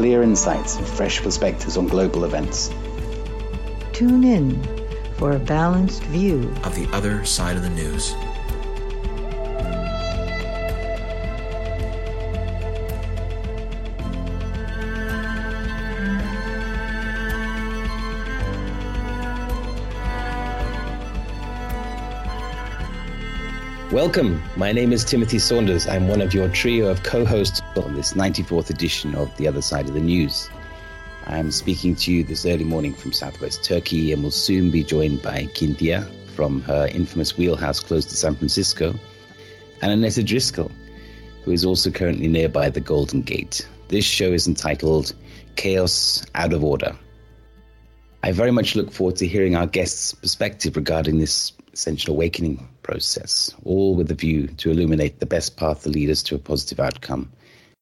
With clear insights and fresh perspectives on global events. Tune in for a balanced view of the other side of the news. Welcome. My name is Timothy Saunders. I'm one of your trio of co hosts on this 94th edition of The Other Side of the News. I'm speaking to you this early morning from southwest Turkey and will soon be joined by Kintia from her infamous wheelhouse close to San Francisco and Annetta Driscoll, who is also currently nearby the Golden Gate. This show is entitled Chaos Out of Order. I very much look forward to hearing our guests' perspective regarding this essential awakening process, all with a view to illuminate the best path to lead us to a positive outcome.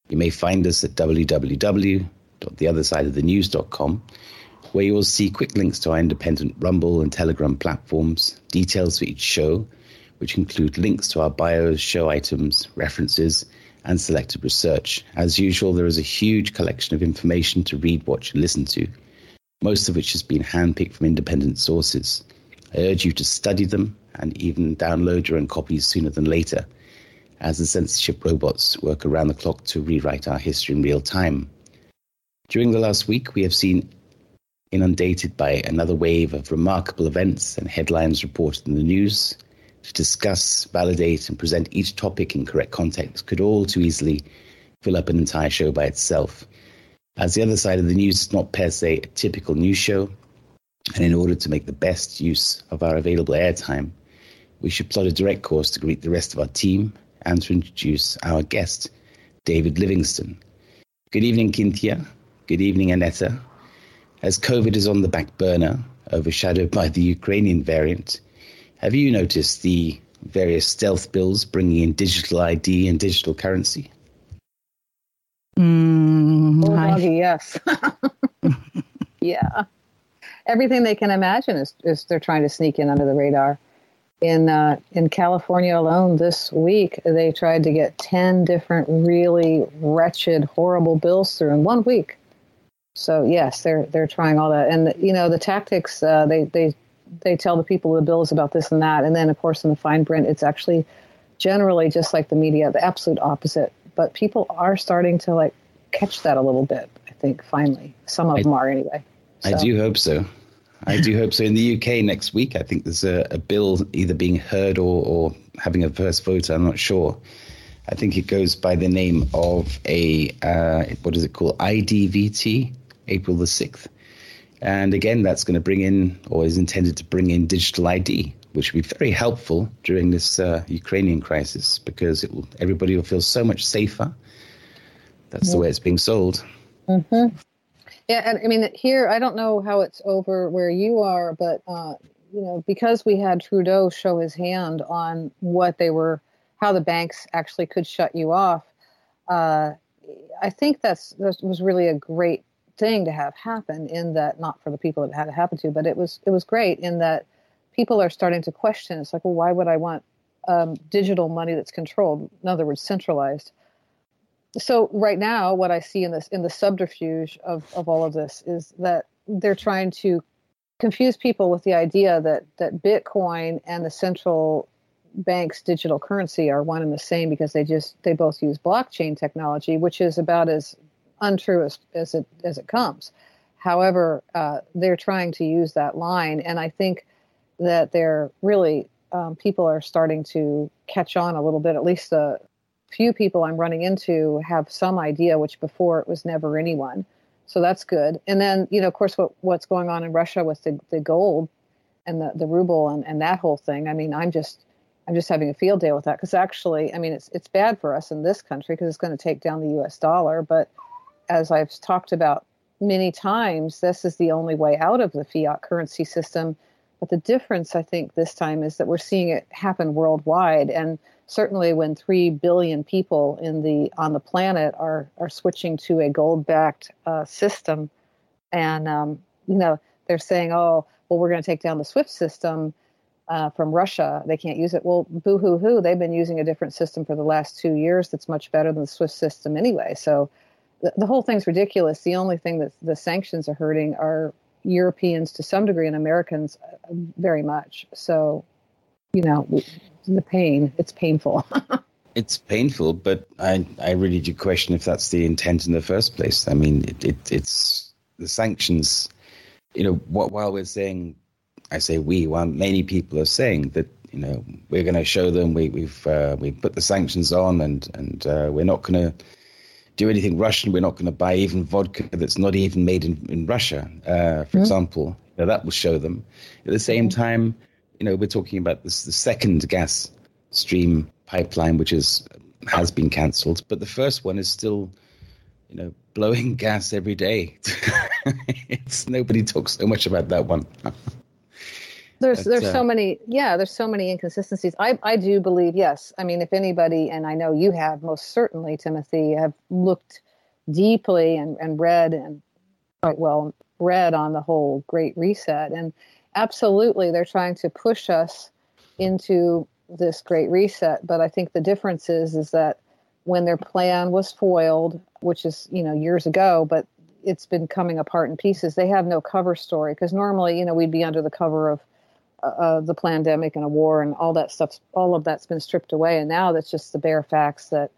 You may find us at www.theothersideofthenews.com, where you will see quick links to our independent Rumble and Telegram platforms, details for each show, which include links to our bios, show items, references, and selected research. As usual, there is a huge collection of information to read, watch, and listen to, most of which has been handpicked from independent sources. I urge you to study them and even download your own copies sooner than later, as the censorship robots work around the clock to rewrite our history in real time. During the last week, we have seen inundated by another wave of remarkable events and headlines reported in the news. To discuss, validate, and present each topic in correct context could all too easily fill up an entire show by itself. As the other side of the news is not per se a typical news show, and in order to make the best use of our available airtime, we should plot a direct course to greet the rest of our team and to introduce our guest, David Livingstone. Good evening, Kintia. Good evening, Annetta. As COVID is on the back burner, overshadowed by the Ukrainian variant, have you noticed the various stealth bills bringing in digital ID and digital currency? Mm, oh, doggy, yes. yeah everything they can imagine is, is they're trying to sneak in under the radar. In uh, in California alone this week, they tried to get ten different really wretched, horrible bills through in one week. So yes, they're they're trying all that, and you know the tactics uh, they they they tell the people the bill is about this and that, and then of course in the fine print it's actually generally just like the media, the absolute opposite. But people are starting to like catch that a little bit. I think finally, some of I, them are anyway. So. I do hope so. I do hope so. In the UK next week, I think there's a, a bill either being heard or, or, having a first vote. I'm not sure. I think it goes by the name of a uh, what is it called? IDVT, April the sixth. And again, that's going to bring in, or is intended to bring in, digital ID, which will be very helpful during this uh, Ukrainian crisis because it will, everybody will feel so much safer. That's yeah. the way it's being sold. Mm-hmm. Yeah, and I mean here I don't know how it's over where you are, but uh, you know because we had Trudeau show his hand on what they were, how the banks actually could shut you off. Uh, I think that's that was really a great thing to have happen. In that, not for the people it had to happen to, but it was it was great in that people are starting to question. It's like, well, why would I want um, digital money that's controlled? In other words, centralized so right now what i see in this in the subterfuge of, of all of this is that they're trying to confuse people with the idea that that bitcoin and the central bank's digital currency are one and the same because they just they both use blockchain technology which is about as untrue as, as it as it comes however uh, they're trying to use that line and i think that they're really um, people are starting to catch on a little bit. At least the few people I'm running into have some idea, which before it was never anyone. So that's good. And then, you know, of course, what, what's going on in Russia with the, the gold and the, the ruble and, and that whole thing. I mean, I'm just I'm just having a field day with that because actually, I mean, it's it's bad for us in this country because it's going to take down the U.S. dollar. But as I've talked about many times, this is the only way out of the fiat currency system. But the difference, I think, this time is that we're seeing it happen worldwide, and certainly when three billion people in the on the planet are are switching to a gold-backed uh, system, and um, you know they're saying, "Oh, well, we're going to take down the SWIFT system." uh, from Russia. They can't use it. Well, boo hoo hoo. They've been using a different system for the last two years that's much better than the SWIFT system anyway. So the, the whole thing's ridiculous. The only thing that the sanctions are hurting are Europeans to some degree and Americans uh, very much. So, you know, the pain, it's painful. it's painful, but I, I really do question if that's the intent in the first place. I mean, it, it it's the sanctions, you know, what, while we're saying I say we, well, many people are saying that you know we're going to show them we, we've uh, we put the sanctions on and and uh, we're not going to do anything Russian. We're not going to buy even vodka that's not even made in, in Russia, uh, for mm example. You know, that will show them. At the same time, you know, we're talking about this the second gas stream pipeline, which is has been cancelled, but the first one is still, you know, blowing gas every day. it's nobody talks so much about that one. There's there's uh, so many yeah there's so many inconsistencies. I I do believe yes. I mean if anybody and I know you have most certainly Timothy have looked deeply and and read and quite well read on the whole Great Reset and absolutely they're trying to push us into this Great Reset. But I think the difference is is that when their plan was foiled, which is you know years ago, but it's been coming apart in pieces. They have no cover story because normally, you know, we'd be under the cover of uh, the pandemic and a war and all that stuff, all of that's been stripped away. And now that's just the bare facts that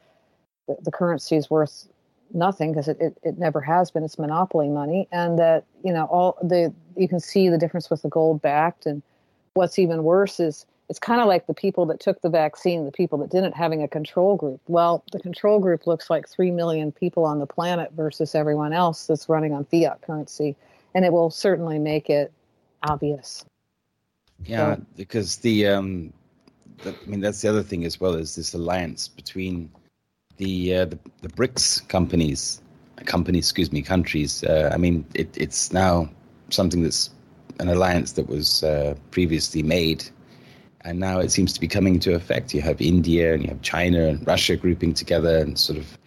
the, the currency is worth nothing because it, it, it, never has been. It's monopoly money. And that, you know, all the, you can see the difference with the gold backed. And what's even worse is it's kind of like the people that took the vaccine, the people that didn't having a control group. Well, the control group looks like 3 million people on the planet versus everyone else that's running on fiat currency. And it will certainly make it obvious. Yeah, so, because the um, the, I mean that's the other thing as well is this alliance between the uh, the, the BRICS companies, companies, excuse me, countries. Uh, I mean, it, it's now something that's an alliance that was uh, previously made, and now it seems to be coming into effect. You have India and you have China and Russia grouping together, and sort of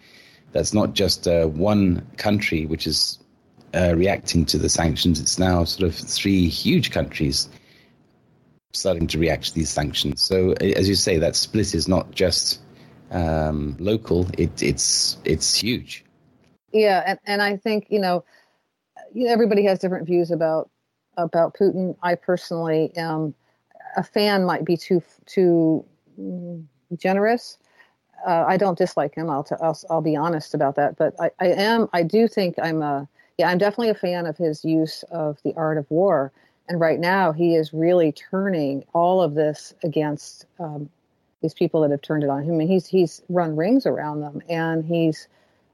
that's not just uh, one country which is uh, reacting to the sanctions. It's now sort of three huge countries starting to react to these sanctions. So, as you say, that split is not just um, local; it, it's it's huge. Yeah, and, and I think you know everybody has different views about about Putin. I personally am a fan. Might be too too generous. Uh, I don't dislike him. I'll, t- I'll I'll be honest about that. But I, I am. I do think I'm a yeah. I'm definitely a fan of his use of the art of war and right now, he is really turning all of this against um, these people that have turned it on him. And he's he's run rings around them, and he's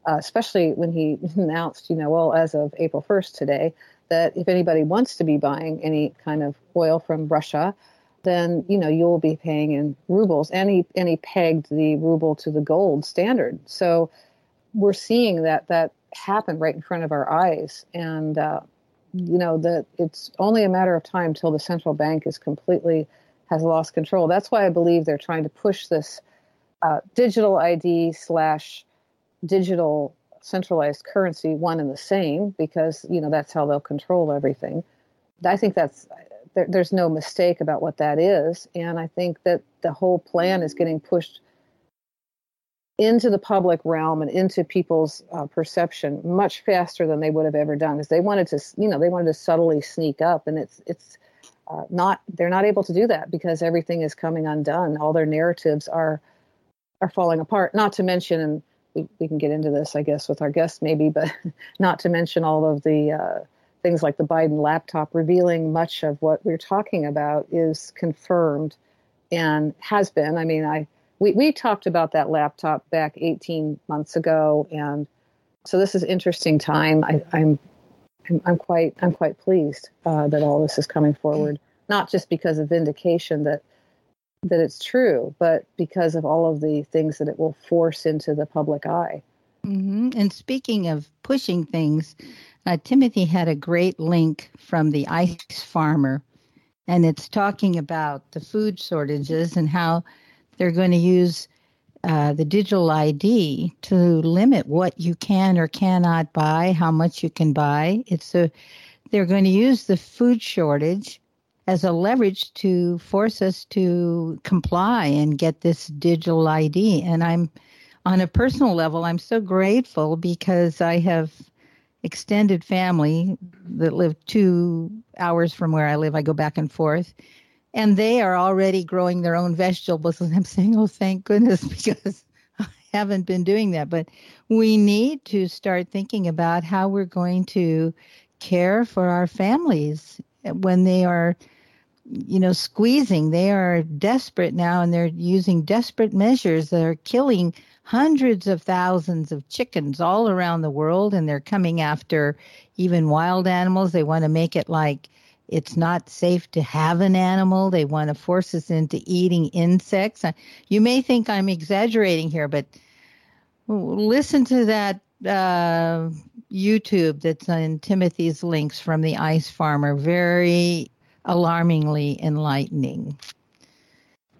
uh, especially when he announced, you know, well, as of April 1st today, that if anybody wants to be buying any kind of oil from Russia, then you know you'll be paying in rubles. And he and he pegged the ruble to the gold standard. So we're seeing that that happen right in front of our eyes, and uh, you know that it's only a matter of time till the central bank is completely has lost control. That's why I believe they're trying to push this uh, digital ID slash digital centralized currency one and the same because you know that's how they'll control everything. I think that's there, there's no mistake about what that is, and I think that the whole plan is getting pushed into the public realm and into people's uh, perception much faster than they would have ever done because they wanted to you know they wanted to subtly sneak up and it's it's uh, not they're not able to do that because everything is coming undone all their narratives are are falling apart not to mention and we, we can get into this i guess with our guests maybe but not to mention all of the uh, things like the Biden laptop revealing much of what we're talking about is confirmed and has been. I mean, I we, we talked about that laptop back 18 months ago, and so this is interesting time. I, I'm I'm, I'm quite I'm quite pleased uh, that all this is coming forward, not just because of vindication that that it's true, but because of all of the things that it will force into the public eye. Mm-hmm. And speaking of pushing things, uh, Timothy had a great link from the ice farmer, and it's talking about the food shortages and how they're going to use uh, the digital ID to limit what you can or cannot buy, how much you can buy. It's a they're going to use the food shortage as a leverage to force us to comply and get this digital ID. And I'm on a personal level, I'm so grateful because I have extended family that live two hours from where I live. I go back and forth. And they are already growing their own vegetables. And I'm saying, oh, thank goodness, because I haven't been doing that. But we need to start thinking about how we're going to care for our families when they are you know, squeezing. They are desperate now and they're using desperate measures that are killing hundreds of thousands of chickens all around the world and they're coming after even wild animals. They want to make it like it's not safe to have an animal. They want to force us into eating insects. You may think I'm exaggerating here, but listen to that uh, YouTube that's in Timothy's links from the ice farmer. Very alarmingly enlightening.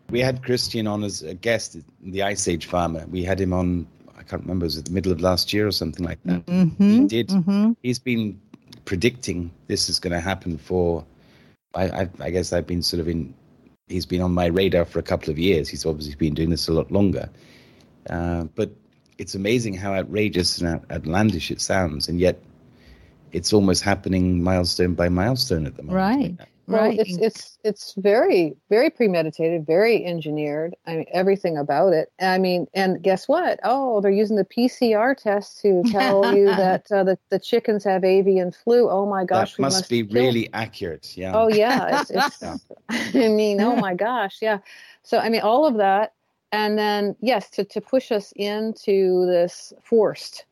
We had Christian on as a guest, the Ice Age farmer. We had him on, I can't remember, was it the middle of last year or something like that? Mm-hmm, he did. Mm-hmm. He's been predicting this is going to happen for, I, I, I guess I've been sort of in, he's been on my radar for a couple of years. He's obviously been doing this a lot longer. Uh, but it's amazing how outrageous and outlandish it sounds, and yet it's almost happening milestone by milestone at the moment. Right. Well, right. it's it's it's very very premeditated, very engineered. I mean, everything about it. I mean, and guess what? Oh, they're using the PCR test to tell you that uh, the the chickens have avian flu. Oh my gosh, that must, must be kill- really accurate. Yeah. Oh yeah, it's, it's Yeah. I mean, oh my gosh, yeah. So I mean, all of that, and then yes, to to push us into this forced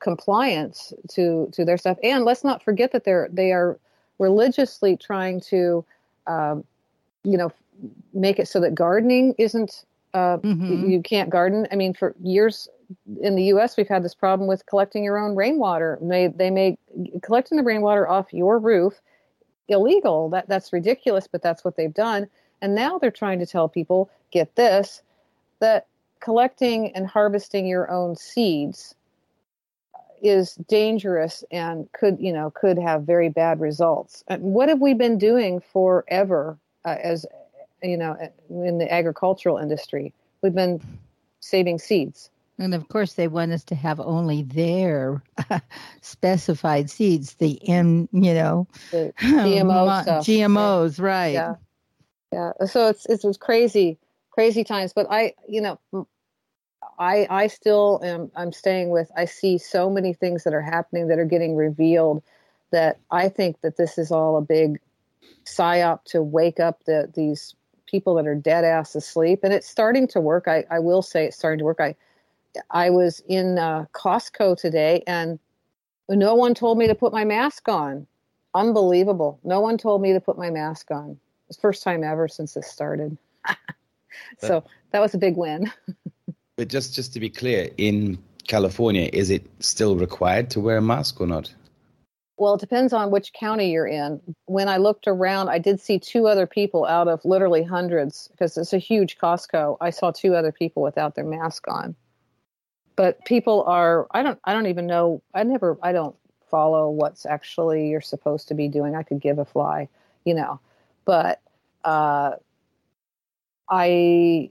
compliance to to their stuff, and let's not forget that they're they are religiously trying to, um, you know, make it so that gardening isn't uh, Mhm. you can't garden. I mean, for years in the U.S., we've had this problem with collecting your own rainwater. They they make collecting the rainwater off your roof illegal. That that's ridiculous, but that's what they've done. And now they're trying to tell people, get this, that collecting and harvesting your own seeds is dangerous and could you know could have very bad results. And what have we been doing forever uh, as you know in the agricultural industry? We've been saving seeds. And of course, they want us to have only their specified seeds, the M, you know, The GMO mo- stuff. GMOs, right? Yeah. Yeah. So it's it's, it's crazy, crazy times. But I, you know, I I still am I'm staying with I see so many things that are happening that are getting revealed that I think that this is all a big psyop to wake up the these people that are dead ass asleep. And it's starting to work. I, I will say it's starting to work. I I was in uh, Costco today and no one told me to put my mask on. Unbelievable. No one told me to put my mask on. It's first time ever since this started. so that was a big win. But just just to be clear, in California, is it still required to wear a mask or not? Well, it depends on which county you're in. When I looked around, I did see two other people out of literally hundreds because it's a huge Costco. I saw two other people without their mask on. But people are I don't I don't even know I never I don't follow what's actually you're supposed to be doing. I could give a fly, you know. But uh I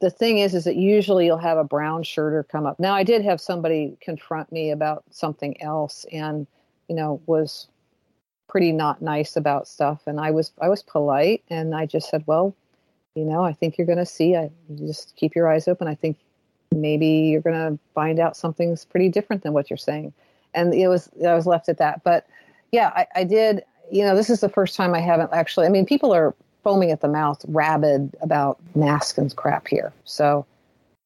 the thing is is that usually you'll have a brown shirter come up. Now I did have somebody confront me about something else and you know was pretty not nice about stuff and i was i was polite and i just said well you know i think you're going to see i just keep your eyes open i think maybe you're going to find out something's pretty different than what you're saying and it was i was left at that but yeah, I, I did. You know, this is the first time I haven't actually. I mean, people are foaming at the mouth, rabid about masks and crap here. So,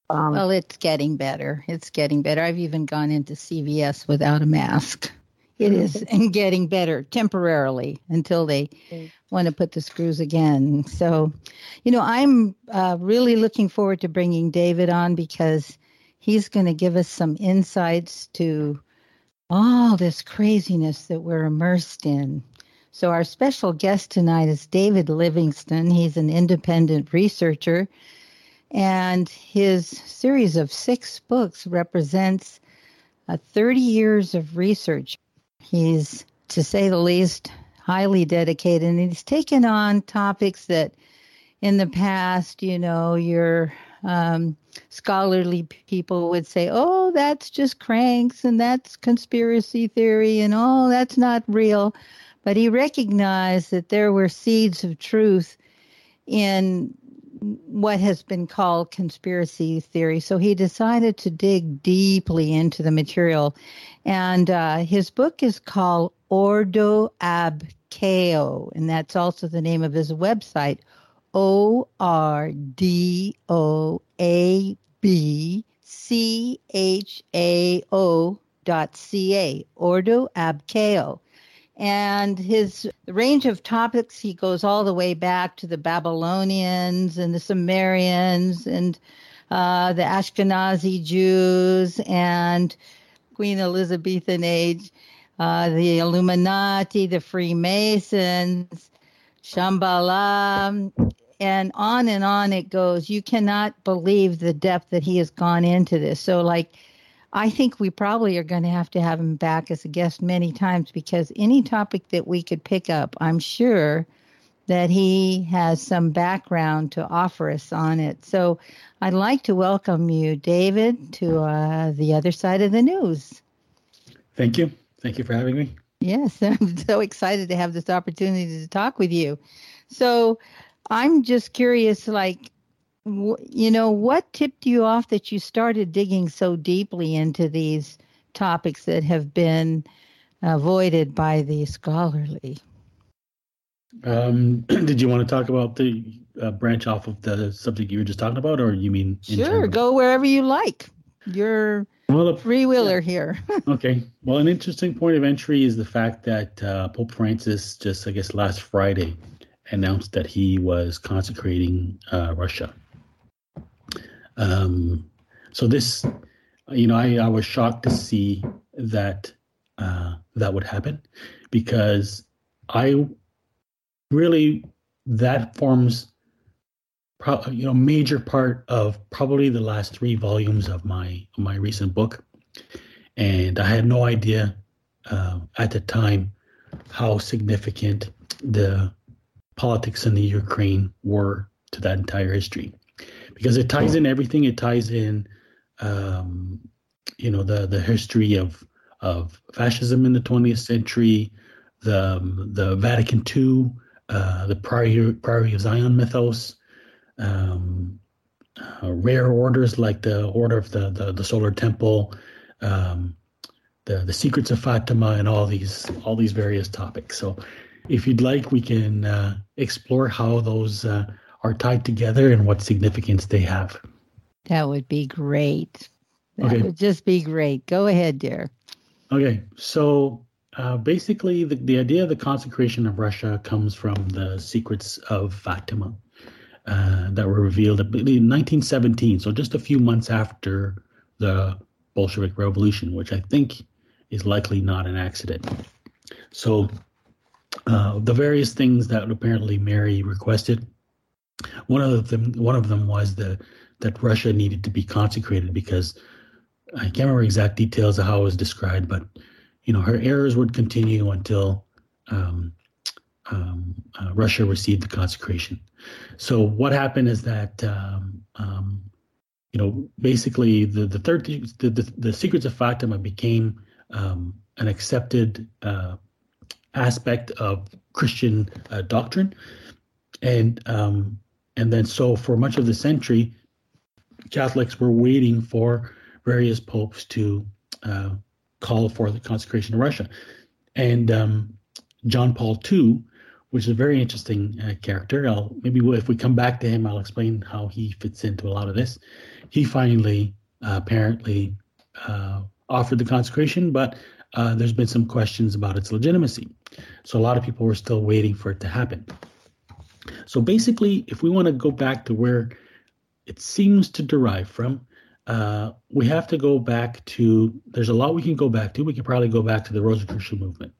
um, well, it's getting better. It's getting better. I've even gone into CVS without a mask. It is and getting better temporarily until they want to put the screws again. So, you know, I'm uh, really looking forward to bringing David on because he's going to give us some insights to all this craziness that we're immersed in. So, our special guest tonight is David Livingstone. He's an independent researcher, and his series of six books represents uh, 30 years of research. He's, to say the least, highly dedicated, and he's taken on topics that in the past, you know, your um, scholarly people would say, oh, that's just cranks and that's conspiracy theory and oh, that's not real. But he recognized that there were seeds of truth in what has been called conspiracy theory. So he decided to dig deeply into the material. And uh, his book is called Ordo Ab Chao, and that's also the name of his website, O R D O A B C H A O dot C A, Ordo Ab Chao. And his range of topics, he goes all the way back to the Babylonians and the Sumerians and uh, the Ashkenazi Jews and Queen Elizabethan age, uh, the Illuminati, the Freemasons, Shambhala, and on and on it goes. You cannot believe the depth that he has gone into this. So, like, I think we probably are going to have to have him back as a guest many times because any topic that we could pick up, I'm sure that he has some background to offer us on it. So I'd like to welcome you, David, to uh, the other side of the news. Thank you. Thank you for having me. Yes, I'm so excited to have this opportunity to talk with you. So I'm just curious, like, you know, what tipped you off that you started digging so deeply into these topics that have been avoided by the scholarly? Um, did you want to talk about the uh, branch off of the subject you were just talking about, or you mean? Sure, go wherever you like. You're well, a free wheeler yeah. here. okay. Well, an interesting point of entry is the fact that uh, Pope Francis just, I guess, last Friday announced that he was consecrating uh, Russia. Um, so this, you know, I, I was shocked to see that uh, that would happen because I really that forms pro- you know major part of probably the last three volumes of my my recent book. And i had no idea uh, at the time how significant the politics in the ukraine were to that entire history because it ties in everything. It ties in, um, you know, the the history of of fascism in the 20th century, the um, the Vatican II, uh, the Priory, Priory of Zion mythos, um, uh, rare orders like the Order of the the, the Solar Temple, um, the the Secrets of Fatima, and all these all these various topics. So, if you'd like, we can uh, explore how those uh, are tied together and what significance they have. That would be great. That okay. would just be great. Go ahead, dear. Okay. So uh, basically, the, the idea of the consecration of Russia comes from the secrets of Fatima uh, that were revealed in 1917. So just a few months after the Bolshevik Revolution, which I think is likely not an accident. So uh, the various things that apparently Mary requested one of them, one of them was the that Russia needed to be consecrated because I can't remember exact details of how it was described, but you know her errors would continue until um, um, uh, Russia received the consecration. So what happened is that um, um you know basically the the third the, the, the secrets of Fatima became um, an accepted uh, aspect of Christian uh, doctrine, and um, and then, so for much of the century, Catholics were waiting for various popes to uh, call for the consecration of Russia. And um, John Paul II, which is a very interesting uh, character. I'll maybe if we come back to him, I'll explain how he fits into a lot of this. He finally uh, apparently uh, offered the consecration, but uh, there's been some questions about its legitimacy. So a lot of people were still waiting for it to happen. So basically, if we want to go back to where it seems to derive from, uh, we have to go back to. There's a lot we can go back to. We can probably go back to the Rosicrucian movement.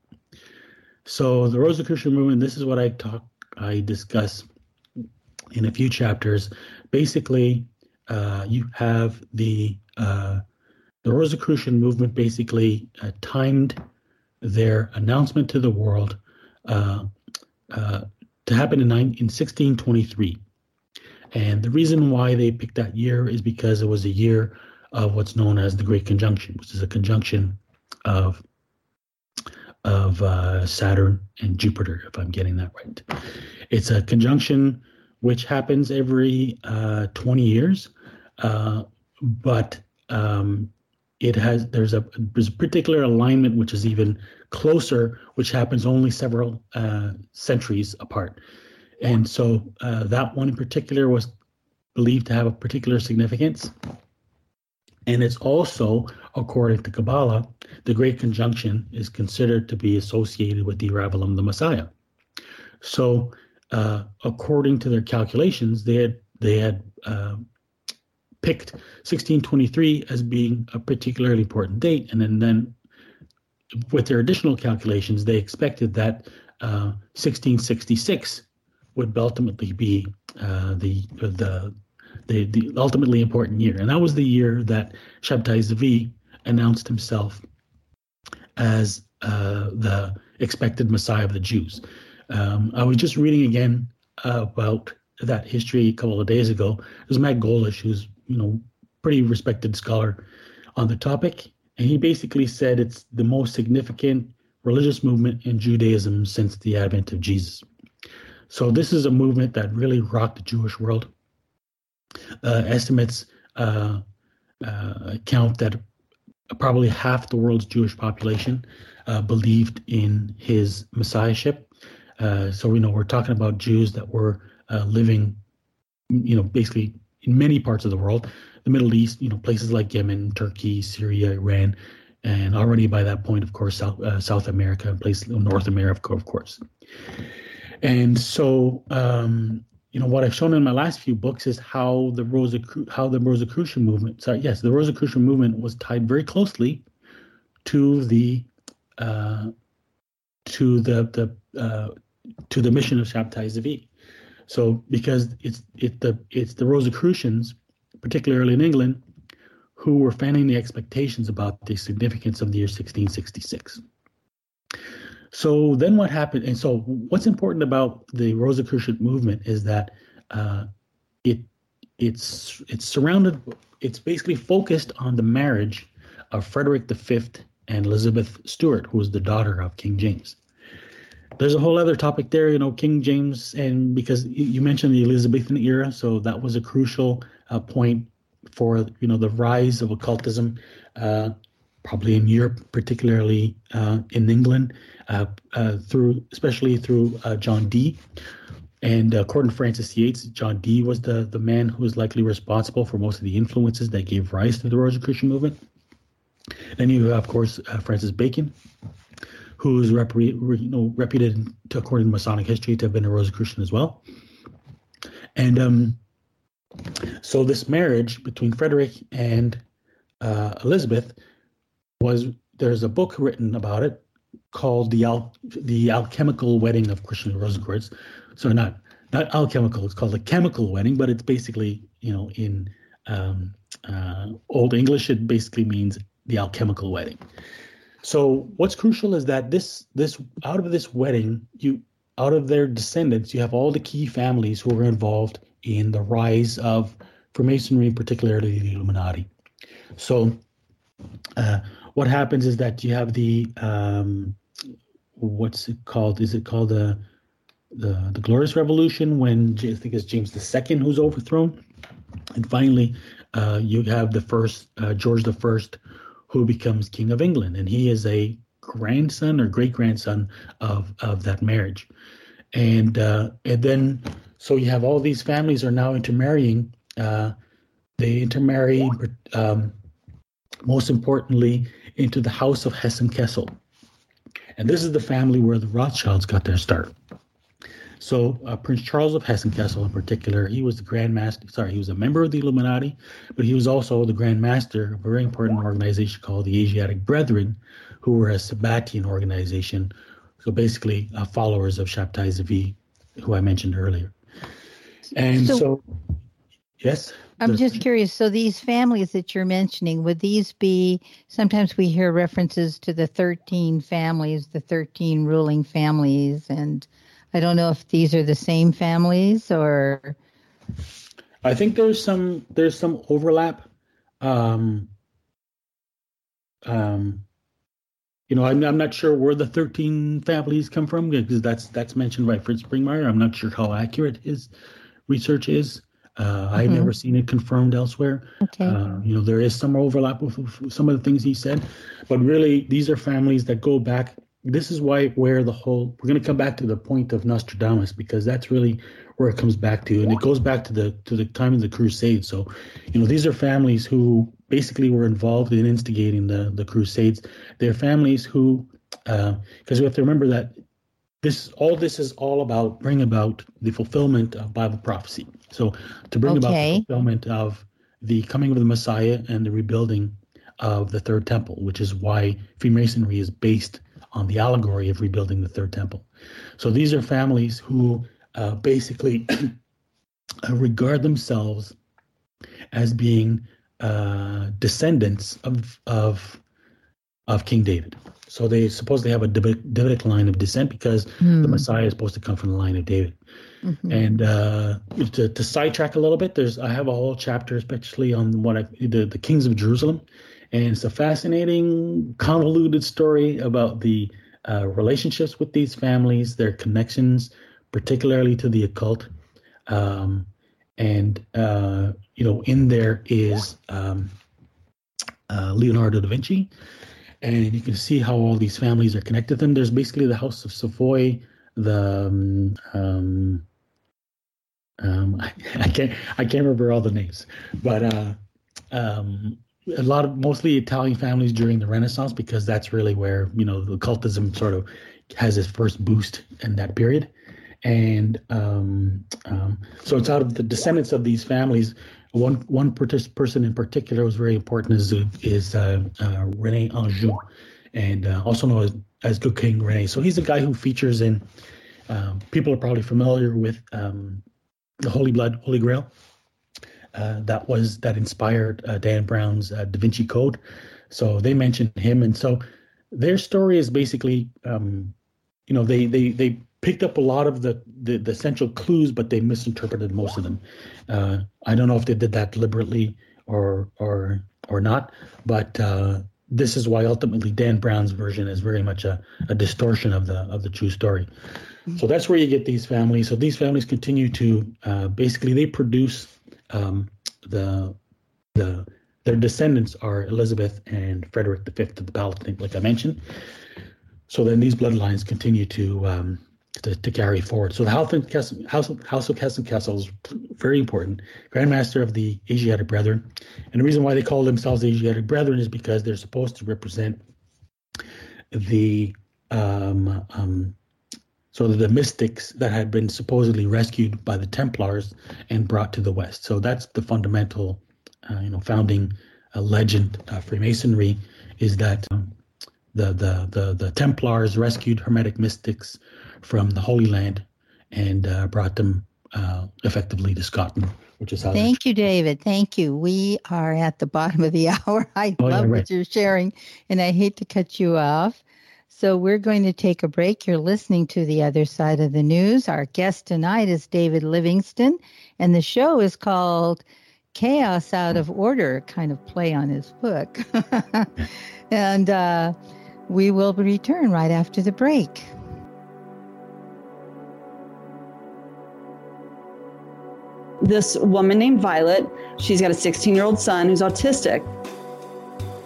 So the Rosicrucian movement. This is what I talk. I discuss in a few chapters. Basically, uh, you have the uh, the Rosicrucian movement basically uh, timed their announcement to the world uh, uh, to happen in, in 1623. And the reason why they picked that year is because it was a year of what's known as the Great Conjunction, which is a conjunction of of uh, Saturn and Jupiter, if I'm getting that right. It's a conjunction which happens every uh, 20 years, uh, but um, it has there's a there's a particular alignment which is even closer, which happens only several uh, centuries apart. And so uh, that one in particular was believed to have a particular significance. And it's also, according to Kabbalah, the Great Conjunction is considered to be associated with the arrival of the Messiah. So, uh, according to their calculations, they had they had uh, picked 1623 as being a particularly important date, and then, then with their additional calculations, they expected that uh, 1666 would ultimately be uh, the, the the the ultimately important year, and that was the year that Shabtai Zvi announced himself as uh, the expected Messiah of the Jews. Um, I was just reading again about that history a couple of days ago. It was Matt Goldish, who's you know, pretty respected scholar on the topic. And he basically said it's the most significant religious movement in Judaism since the advent of Jesus. So this is a movement that really rocked the Jewish world. Uh, estimates uh, uh, count that probably half the world's Jewish population uh, believed in his messiahship. Uh, so we know we're talking about Jews that were uh, living, you know, basically in many parts of the world, the Middle East, you know, places like Yemen, Turkey, Syria, Iran, and already by that point, of course, South, uh, South America, and places North America, of course. And so, um, you know, what I've shown in my last few books is how the Rosicru- how the Rosicrucian movement, sorry, yes, the Rosicrucian movement was tied very closely to the uh, to the the uh, to the mission of Shabtai Zvi. So because it's it the it's the Rosicrucians, particularly in England, who were fanning the expectations about the significance of the year 1666. So then what happened? And so what's important about the Rosicrucian movement is that uh, it it's it's surrounded it's basically focused on the marriage of Frederick V and Elizabeth Stuart, who was the daughter of King James there's a whole other topic there, you know, King James, and because you mentioned the Elizabethan era, so that was a crucial uh, point for you know the rise of occultism, uh, probably in Europe, particularly uh, in England, uh, uh, through especially through uh, John Dee. And according to Frances Yates, John Dee was the the man who was likely responsible for most of the influences that gave rise to the Rosicrucian movement. Then you have, of course, Francis Bacon, who's rep- you know, reputed, to, according to Masonic history, to have been a Rosicrucian as well. And um, so this marriage between Frederick and uh, Elizabeth was there's a book written about it called the Al- the alchemical wedding of Christian Rosicrucians. So not not alchemical, it's called a chemical wedding, but it's basically you know in um, uh, Old English it basically means the alchemical wedding. So what's crucial is that this this out of this wedding, you out of their descendants, you have all the key families who were involved in the rise of Freemasonry, particularly the Illuminati. So uh, what happens is that you have the um, what's it called? Is it called the the the Glorious Revolution when I think it's James II who's overthrown, and finally uh, you have the first uh, George the First who becomes King of England. And he is a grandson or great grandson of of that marriage, and uh, and then so you have all these families are now intermarrying. Uh, they intermarry, um, most importantly, into the house of Hessen Kassel, and this is the family where the Rothschilds got their start. So uh, Prince Charles of Hessen-Kassel, in particular, he was the Grand Master. Sorry, he was a member of the Illuminati, but he was also the Grand Master of a very important organization called the Asiatic Brethren, who were a Sabbatian organization. So basically, uh, followers of Shabtai Zvi, who I mentioned earlier. And so, so yes. I'm just curious. So these families that you're mentioning, would these be? Sometimes we hear references to the 13 families, the 13 ruling families, and I don't know if these are the same families or. I think there's some there's some overlap. Um, um, you know, I'm I'm not sure where the 13 families come from because that's that's mentioned by Fritz Springmeier. I'm not sure how accurate his research is. Uh, mm-hmm. I've never seen it confirmed elsewhere. Okay. Uh, you know, there is some overlap with, some of the things he said, but really, these are families that go back this is why where the whole we're going to come back to the point of Nostradamus because that's really where it comes back to, and it goes back to the to the time of the Crusades. So, you know, these are families who basically were involved in instigating the the Crusades. They're families who, because uh, we have to remember that this all this is all about bring about the fulfillment of Bible prophecy. So, to bring okay. about the fulfillment of the coming of the Messiah and the rebuilding of the third temple, which is why Freemasonry is based on the allegory of rebuilding the third temple. So these are families who uh, basically uh, regard themselves as being uh, descendants of of of King David. So they suppose they have a Davidic line of descent because mm. the hmm. Messiah is supposed to come from the line of David. Mm-hmm. And uh, to, to, sidetrack a little bit, there's I have a whole chapter especially on what I, the the kings of Jerusalem, and it's a fascinating, convoluted story about the uh, relationships with these families, their connections, particularly to the occult. Um, and, uh, you know, in there is um, uh, Leonardo da Vinci. And you can see how all these families are connected to them. There's basically the House of Savoy, the um, um, um I, I, can't I can't remember all the names, but uh, um, a lot of mostly Italian families during the Renaissance because that's really where you know the occultism sort of has its first boost in that period, and um, so it's out of the descendants of these families. One one person in particular was very important is is uh, uh, Rene Anjou, and uh, also known as as Good King Rene. So he's a guy who features in. Um, people are probably familiar with um, the Holy Blood, Holy Grail uh, that was that inspired uh, Dan Brown's uh, Da Vinci Code. So they mentioned him, and so their story is basically, um, you know, they they they picked up a lot of the, the, the central clues, but they misinterpreted most of them. Uh, I don't know if they did that deliberately or or or not, but uh, this is why ultimately Dan Brown's version is very much a, a distortion of the of the true story. So that's where you get these families. So these families continue to uh, basically they produce um, the the their descendants are Elizabeth and Frederick V of the Palatinate, like I mentioned. So then these bloodlines continue to um, to, to, carry forward. So the House of, Hessen, House House of Hessen-Kassel is very important. Grandmaster of the Asiatic Brethren. And the reason why they call themselves the Asiatic Brethren is because they're supposed to represent the um, um, so the mystics that had been supposedly rescued by the Templars and brought to the West. So that's the fundamental, uh, you know, founding uh, legend of Freemasonry is that um, the, the the the Templars rescued Hermetic mystics from the Holy Land and uh, brought them uh, effectively to Scotland, which is how. Thank you, David. Thank you. We are at the bottom of the hour. I oh, love yeah, right. what you're sharing, and I hate to cut you off. So we're going to take a break. You're listening to The Other Side of the News. Our guest tonight is David Livingstone, and the show is called Chaos Out of Order, kind of play on his book. and uh, we will return right after the break. This woman named Violet, she's got a 16 year old son who's autistic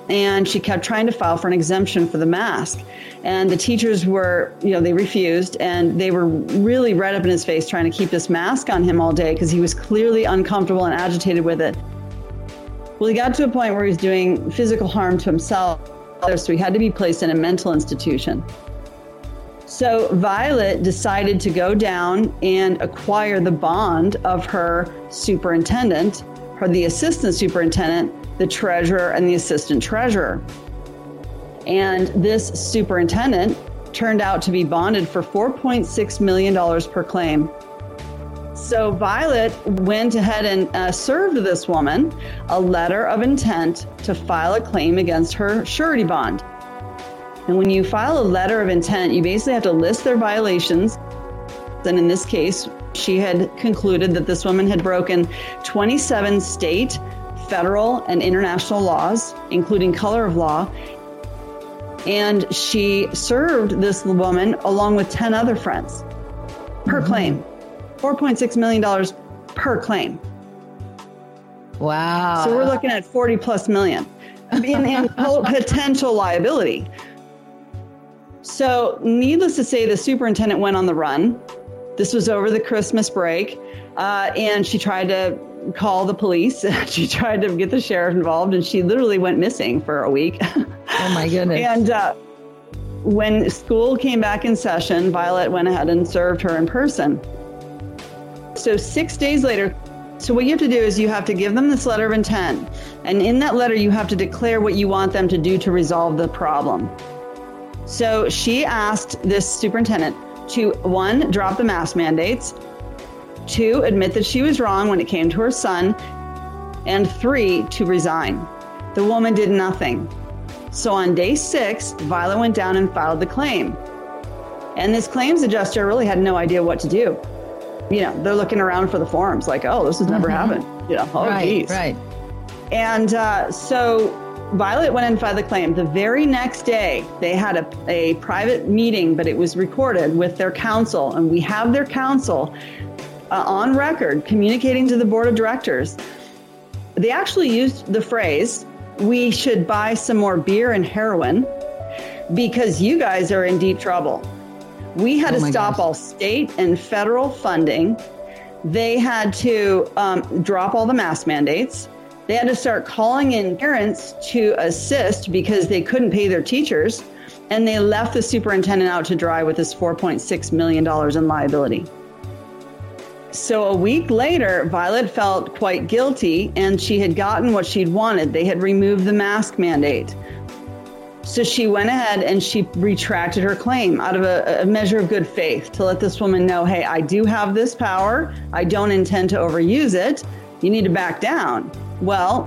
and she kept trying to file for an exemption for the mask. And the teachers were, you know, they refused and they were really red up in his face trying to keep this mask on him all day because he was clearly uncomfortable and agitated with it. Well, he got to a point where he was doing physical harm to himself, so he had to be placed in a mental institution. So Violet decided to go down and acquire the bond of her superintendent, her the assistant superintendent, the treasurer, and the assistant treasurer. And this superintendent turned out to be bonded for $4.6 million per claim. So Violet went ahead and uh, served this woman a letter of intent to file a claim against her surety bond. And when you file a letter of intent, you basically have to list their violations. And in this case, she had concluded that this woman had broken 27 state, federal, and international laws, including color of law. And she served this woman along with 10 other friends per mm-hmm. claim $4.6 million per claim. Wow. So we're looking at 40 plus million in, in potential liability. So, needless to say, the superintendent went on the run. This was over the Christmas break, uh, and she tried to call the police. she tried to get the sheriff involved, and she literally went missing for a week. oh my goodness! and uh, when school came back in session, Violet went ahead and served her in person. So six days later, so what you have to do is you have to give them this letter of intent, and in that letter you have to declare what you want them to do to resolve the problem. So she asked this superintendent to one, drop the mask mandates, two, admit that she was wrong when it came to her son, and three, to resign. The woman did nothing. So on day six, Violet went down and filed the claim. And this claims adjuster really had no idea what to do. You know, they're looking around for the forms, like, oh, this has never mm-hmm. happened. You know, oh, right, geez. Right. And uh, so Violet went and filed the claim. The very next day, they had a, a private meeting, but it was recorded with their counsel. And we have their counsel uh, on record communicating to the board of directors. They actually used the phrase, we should buy some more beer and heroin because you guys are in deep trouble. We had oh to stop gosh. all state and federal funding. They had to um, drop all the mask mandates. They had to start calling in parents to assist because they couldn't pay their teachers. And they left the superintendent out to dry with this $4.6 million in liability. So a week later, Violet felt quite guilty and she had gotten what she'd wanted. They had removed the mask mandate. So she went ahead and she retracted her claim out of a, a, measure of good faith to let this woman know hey, I do have this power. I don't intend to overuse it. You need to back down. Well,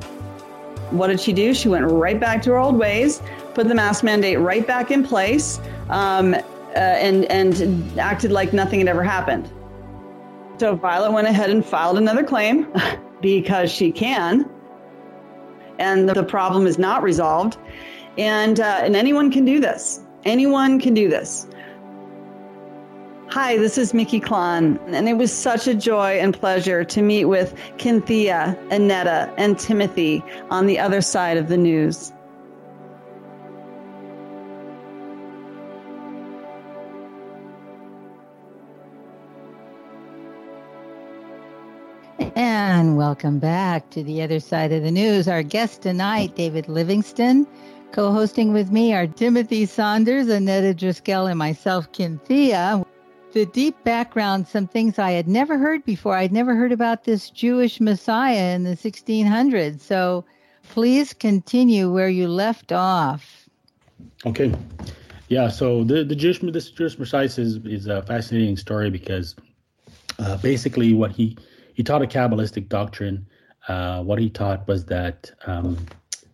what did she do? She went right back to her old ways, put the mask mandate right back in place, um, uh, and and acted like nothing had ever happened. So Violet went ahead and filed another claim because she can, and the problem is not resolved. And uh, and anyone can do this. Anyone can do this. Hi, this is Mickey Klon, and it was such a joy and pleasure to meet with Kinthea, Annetta, and Timothy on the other side of the news. And welcome back to the other side of the news. Our guest tonight, David Livingstone, co hosting with me are Timothy Saunders, Annetta Driscoll, and myself, Kynthia the deep background, some things I had never heard before. I'd never heard about this Jewish Messiah in the 1600s. So please continue where you left off. Okay. Yeah, so the, the Jewish this Jewish Messiah is, is a fascinating story because uh, basically what he he taught a Kabbalistic doctrine. Uh, what he taught was that um,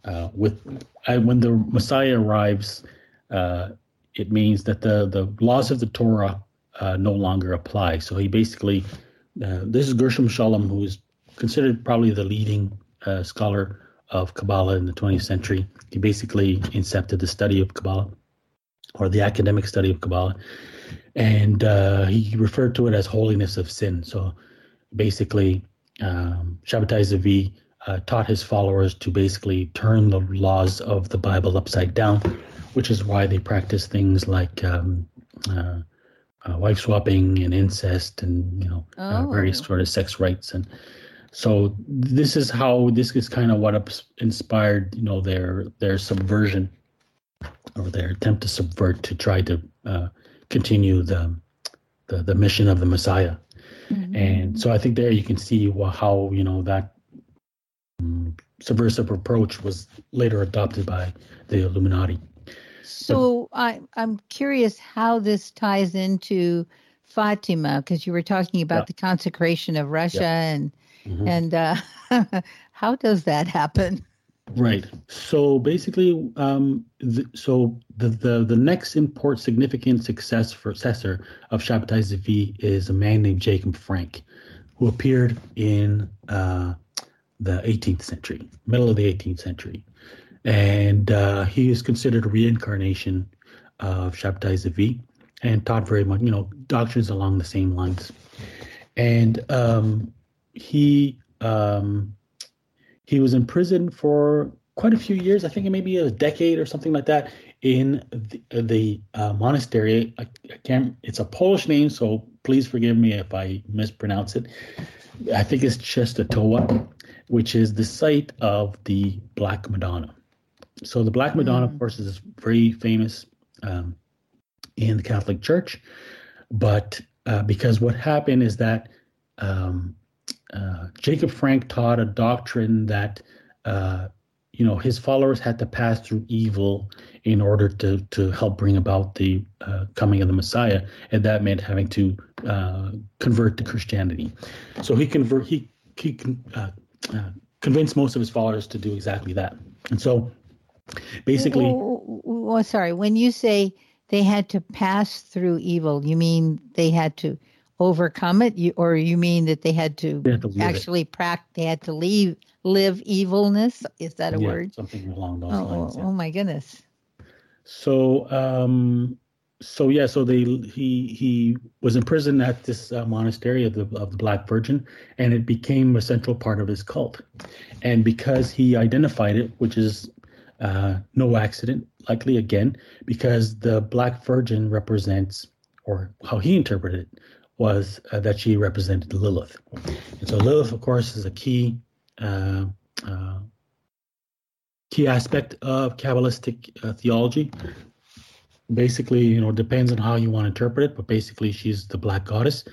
uh, with uh, when the Messiah arrives, uh, it means that the the laws of the Torah uh, no longer apply. So he basically, uh, this is Gershom Scholem, who is considered probably the leading uh, scholar of Kabbalah in the 20th century. He basically incepted the study of Kabbalah or the academic study of Kabbalah. And uh, he referred to it as holiness of sin. So basically, um, Shabbatai Zvi uh, taught his followers to basically turn the laws of the Bible upside down, which is why they practice things like um, uh, uh, wife swapping and incest and you know oh. various sort of sex rites and so this is how this is kind of what inspired you know their their subversion or their attempt to subvert to try to uh, continue the, the, the mission of the Messiah. Mm-hmm. And so I think there you can see how you know that um, subversive approach was later adopted by the Illuminati. So I I'm curious how this ties into Fatima because you were talking about yeah. the consecration of Russia yeah. and mm-hmm. and uh, how does that happen? Right. So basically, um, the, so the, the the next import significant success for successor of Shabbatai Zvi is a man named Jacob Frank, who appeared in uh, the 18th century, middle of the 18th century, and uh, he is considered a reincarnation of Shabbatai Zvi and taught very much, you know, doctrines along the same lines, and um, he. Um, he was in prison for quite a few years. I think maybe a decade or something like that in the, the uh, monastery. I, I, can't. It's a Polish name, so please forgive me if I mispronounce it. I think it's Częstochowa, which is the site of the Black Madonna. So the Black Madonna, mm. of course, is very famous um, in the Catholic Church, but uh, because what happened is that um, uh, Jacob Frank taught a doctrine that uh, you know his followers had to pass through evil in order to to help bring about the uh, coming of the Messiah, and that meant having to uh, convert to Christianity. So he convert he he uh, uh, convinced most of his followers to do exactly that, and so basically. Oh, sorry. When you say they had to pass through evil, you mean they had to overcome it, you, or you mean that they had to, they had to actually practice? They had to leave live evilness. Is that a yeah, word? Something along those oh, lines. Yeah. Oh my goodness. So, um, so yeah, so they he he was imprisoned at this uh, monastery of the of the Black Virgin, and it became a central part of his cult. And because he identified it, which is uh, no accident, likely again, because the Black Virgin represents, or how he interpreted it, was uh, that she represented Lilith. And so Lilith, of course, is a key uh, uh, key aspect of Kabbalistic uh, theology. Basically, you know, depends on how you want to interpret it, but basically, she's the black goddess.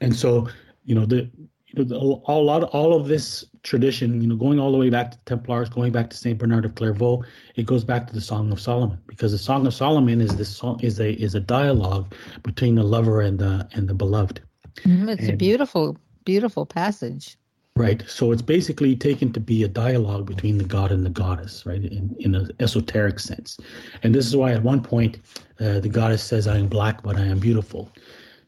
And so, you know, the you know, the, a lot all of this tradition, you know, going all the way back to Templars, going back to Saint Bernard of Clairvaux, it goes back to the Song of Solomon because the Song of Solomon is this song is a is a dialogue between the lover and the and the beloved. Mm, it's and, a beautiful, beautiful passage. Right. So it's basically taken to be a dialogue between the god and the goddess, right, in, in an esoteric sense. And this is why at one point uh, the goddess says, I am black, but I am beautiful.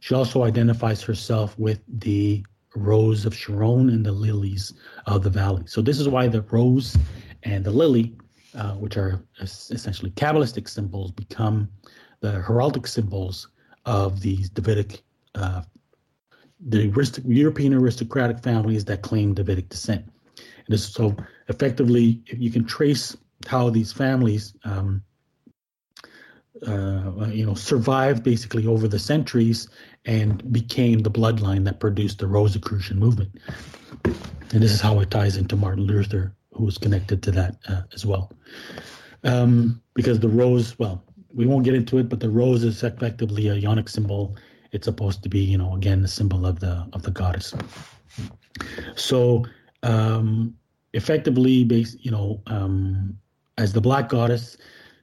She also identifies herself with the rose of Sharon and the lilies of the valley. So this is why the rose and the lily, uh, which are essentially Kabbalistic symbols, become the heraldic symbols of these Davidic, uh, the European aristocratic families that claim Davidic descent. And so effectively, you can trace how these families um, uh, you know, survived basically over the centuries and became the bloodline that produced the Rosicrucian movement. And this is how it ties into Martin Luther, who was connected to that uh, as well. Um, because the rose, well, we won't get into it, but the rose is effectively a yonic symbol. It's supposed to be, you know, again, the symbol of the of the goddess. So, um, effectively, based, you know, um, as the black goddess,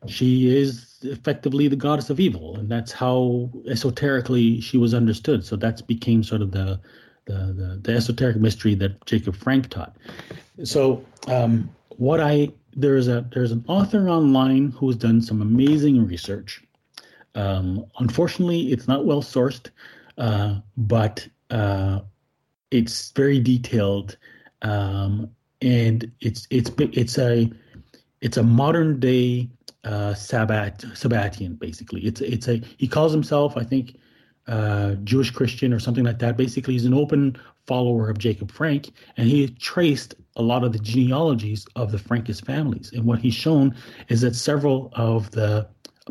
she is effectively the goddess of evil, and that's how esoterically she was understood. So that's became sort of the the, the, the esoteric mystery that Jacob Frank taught. So um, what I there's a there's an author online who has done some amazing research. Um, unfortunately, it's not well sourced, uh, but uh, it's very detailed, um, and it's it's it's a it's a modern day uh, Sabbat Sabbatian. Basically, it's it's a he calls himself I think uh, Jewish Christian or something like that. Basically, he's an open follower of Jacob Frank, and he traced a lot of the genealogies of the Frankist families. And what he's shown is that several of the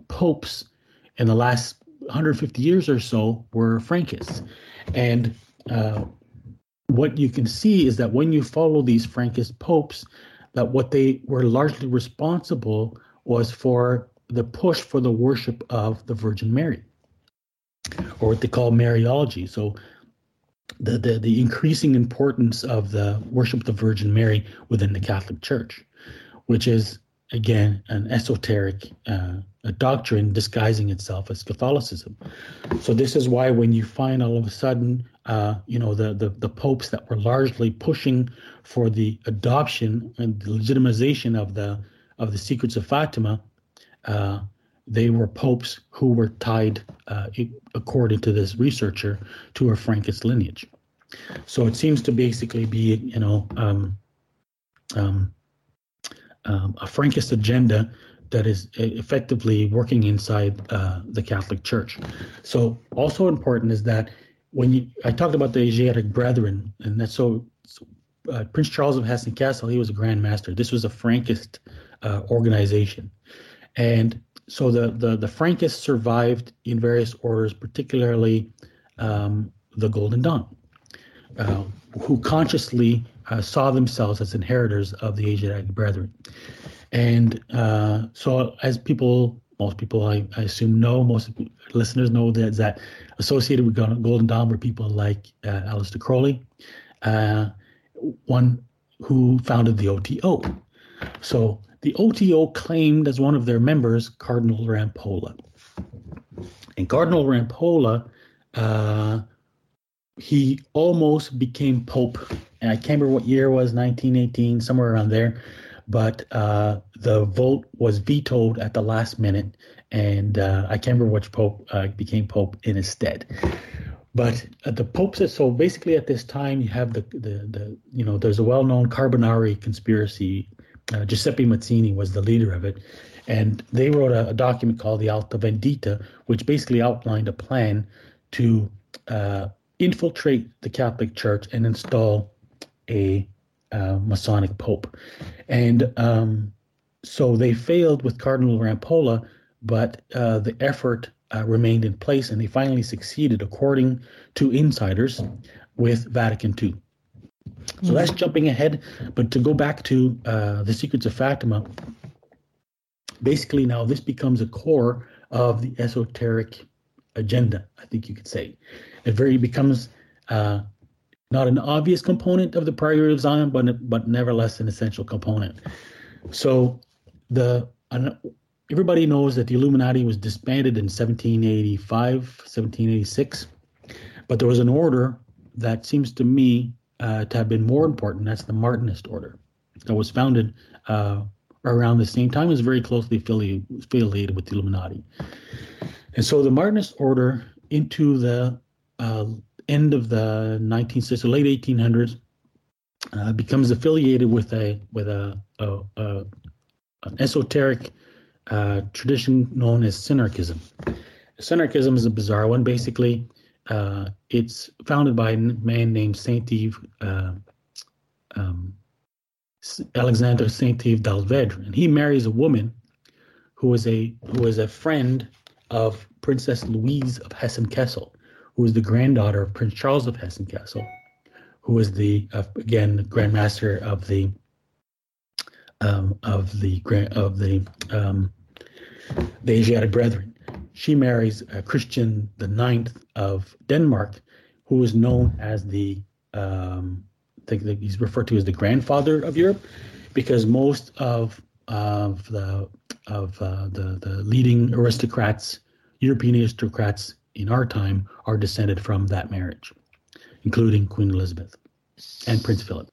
popes in the last 150 years or so were Frankists. And uh, what you can see is that when you follow these Frankist popes, that what they were largely responsible was for the push for the worship of the Virgin Mary, or what they call Mariology. So the, the, the increasing importance of the worship of the Virgin Mary within the Catholic Church, which is again an esoteric uh, a doctrine disguising itself as Catholicism. So this is why when you find all of a sudden, uh, you know, the, the the popes that were largely pushing for the adoption and the legitimization of the of the secrets of Fatima, uh, they were popes who were tied, uh, according to this researcher, to a Frankist lineage. So it seems to basically be, you know, um, um, um, a Frankist agenda that is effectively working inside uh, the Catholic Church. So also important is that when you, I talked about the Asiatic Brethren, and that's so, so uh, Prince Charles of Hessen-Kassel, he was a Grand Master. This was a Frankist uh, organization, and so the, the the Frankists survived in various orders, particularly um, the Golden Dawn, uh, who consciously uh, saw themselves as inheritors of the Asiatic Brethren. And uh, so, as people, most people I, I, assume know, most listeners know that that associated with Golden Dawn were people like uh, Aleister Crowley, uh, one who founded the OTO. So the OTO claimed as one of their members Cardinal Rampolla. And Cardinal Rampolla, uh, he almost became Pope. And I can't remember what year it was, 1918, somewhere around there but uh, the vote was vetoed at the last minute, and uh, I can't remember which pope uh, became pope in his stead. But uh, the popes, so basically at this time, you have the, the, the you know, there's a well known Carbonari conspiracy. Uh, Giuseppe Mazzini was the leader of it. And they wrote a, a, document called the Alta Vendita, which basically outlined a plan to uh, infiltrate the Catholic Church and install a uh, Masonic Pope. And um, so they failed with Cardinal Rampolla, but uh, the effort uh, remained in place and they finally succeeded, according to insiders, with Vatican II. So that's jumping ahead. But to go back to uh, the Secrets of Fatima, basically now this becomes a core of the esoteric agenda, I think you could say. It very becomes uh, not an obvious component of the Priory of Zion, but but nevertheless an essential component. So the everybody knows that the Illuminati was disbanded in 1785, 1786, but there was an order that seems to me uh, to have been more important. That's the Martinist order that was founded uh, around the same time. was very closely affiliated, affiliated with the Illuminati, and so the Martinist order into the uh, end of the 1960s, late 1800s, uh, becomes affiliated with a with a, a, a an esoteric uh, tradition known as synarchism. Synarchism is a bizarre one. Basically, uh, it's founded by a man named Saint uh, um, Alexander Saint Yves d'Alveydre, and he marries a woman who is a who is a friend of Princess Louise of Hessen-Kassel who was the granddaughter of Prince Charles of Hessen-Kassel, who was the uh, again the Grand Master of the um, of the of the um, the Asiatic Brethren. She marries uh, Christian the Ninth of Denmark, who is known as the um, I think he's referred to as the grandfather of Europe, because most of of the of uh, the the leading aristocrats, European aristocrats in our time are descended from that marriage, including Queen Elizabeth and Prince Philip.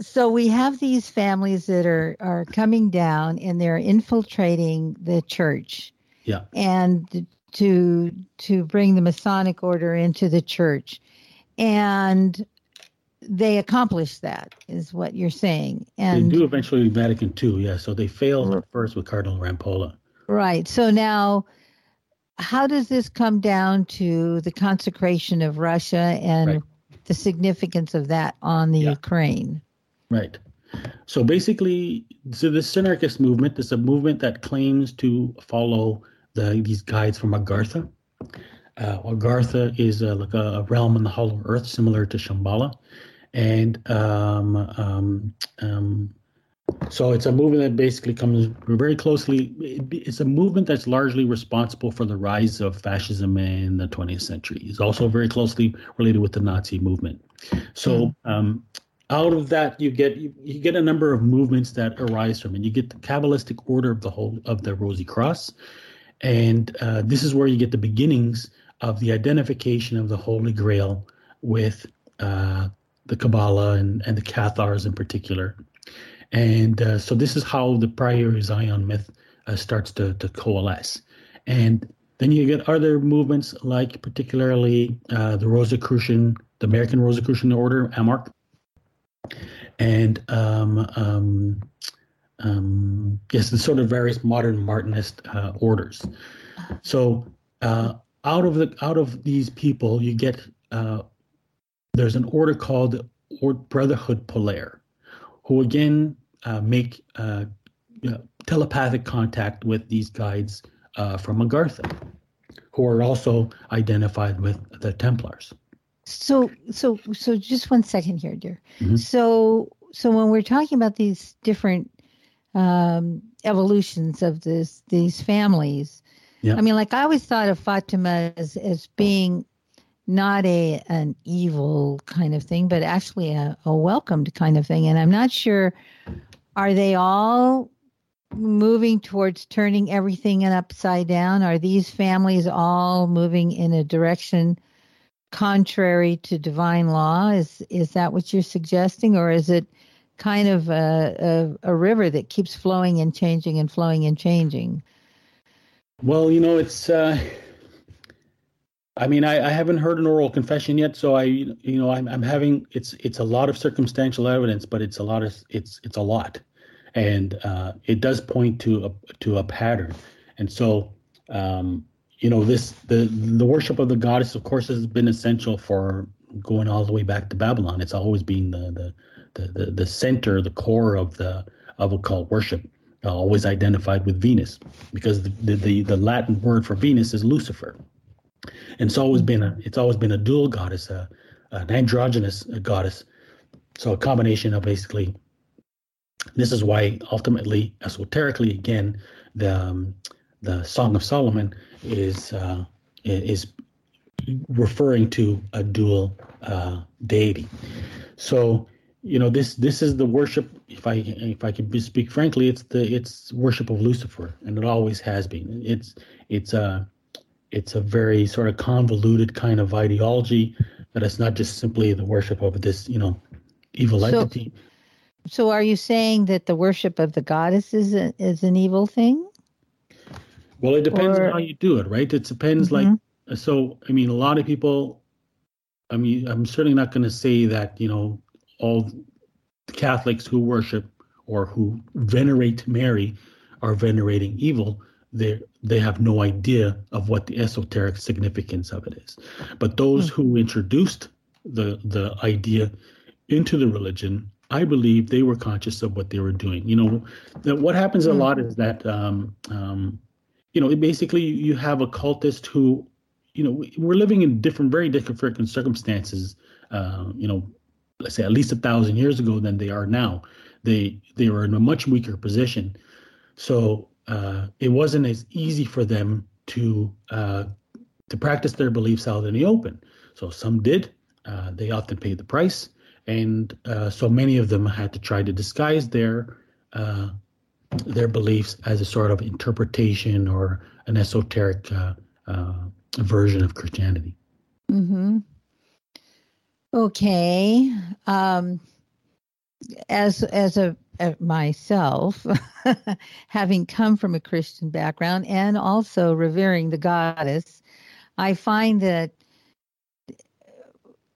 So we have these families that are are coming down and they're infiltrating the church. Yeah. And to to bring the Masonic order into the church. And they accomplished that is what you're saying. And they do eventually Vatican II, yeah. So they failed at mm-hmm. first with Cardinal Rampolla. Right. So now how does this come down to the consecration of Russia and right. the significance of that on the Yeah. Ukraine. Right. So basically, so the Synarchist movement is a movement that claims to follow the these guides from Agartha. Uh, Agartha is uh, like a realm in the Hollow Earth, similar to Shambhala, and um, um, um, so it's a movement that basically comes very closely. It's a movement that's largely responsible for the rise of fascism in the 20th century. It's also very closely related with the Nazi movement. So um, out of that you get you, you get a number of movements that arise from it you get the kabbalistic order of the whole of the rosy cross and uh, this is where you get the beginnings of the identification of the holy grail with uh, the kabbalah and, and the cathars in particular. And uh, so this is how the prior zion myth uh, starts to, to coalesce. And then you get other movements like particularly uh, the rosicrucian the american rosicrucian order AMORC. And um, um, um, yes, the sort of various modern Martinist uh, orders. So uh, out of the out of these people, you get uh, there's an order called or Brotherhood Polaire, who again uh, make uh, you know, telepathic contact with these guides uh, from Agartha, who are also identified with the Templars. So, so, so, just one second here, dear. Mhm. So, so when we're talking about these different um, evolutions of this these families, Yeah. I mean, like I always thought of Fatima as as being not a an evil kind of thing, but actually a, a welcomed kind of thing. And I'm not sure are they all moving towards turning everything upside down? Are these families all moving in a direction? contrary to divine law is is that what you're suggesting or is it kind of a, a, a river that keeps flowing and changing and flowing and changing Well, you know, it's. Uh, I mean, I, I haven't heard an oral confession yet, so I, you know, I'm, I'm having it's it's a lot of circumstantial evidence, but it's a lot of it's it's a lot, and uh, it does point to a to a pattern, and so um, you know this the the worship of the goddess, of course, has been essential for going all the way back to Babylon. It's always been the the the the, the center, the core of the of occult worship, uh, always identified with Venus, because the, the the the Latin word for Venus is Lucifer, and it's always been a it's always been a dual goddess, a, an androgynous goddess. So a combination of basically. This is why ultimately, esoterically, again, the um, the Song of Solomon is uh, is referring to a dual uh, deity. So you know this this is the worship. If I if I can speak frankly, it's the it's worship of Lucifer, and it always has been. It's it's a it's a very sort of convoluted kind of ideology that it's not just simply the worship of this you know evil So- entity. so are you saying that the worship of the goddess is a, is an evil thing Well, it depends Or- on how you do it, right? It depends. Like, mm-hmm. so I mean, a lot of people. I mean, I'm certainly not going to say that you know all Catholics who worship or who venerate Mary are venerating evil. They they have no idea of what the esoteric significance of it is. But those who introduced the the idea into the religion, I believe they were conscious of what they were doing. You know, that what happens a lot is that um, um, you know, basically you have a cultist who, you know, we're living in different, very different circumstances. Uh, you know, let's say at least a thousand years ago than they are now. They they were in a much weaker position, so uh, it wasn't as easy for them to uh, to practice their beliefs out in the open. So some did. Uh, they often paid the price, and uh, so many of them had to try to disguise their uh, their beliefs as a sort of interpretation or an esoteric uh, version of Christianity. mm-hmm okay um as as a uh, myself having come from a christian background and also revering the goddess i find that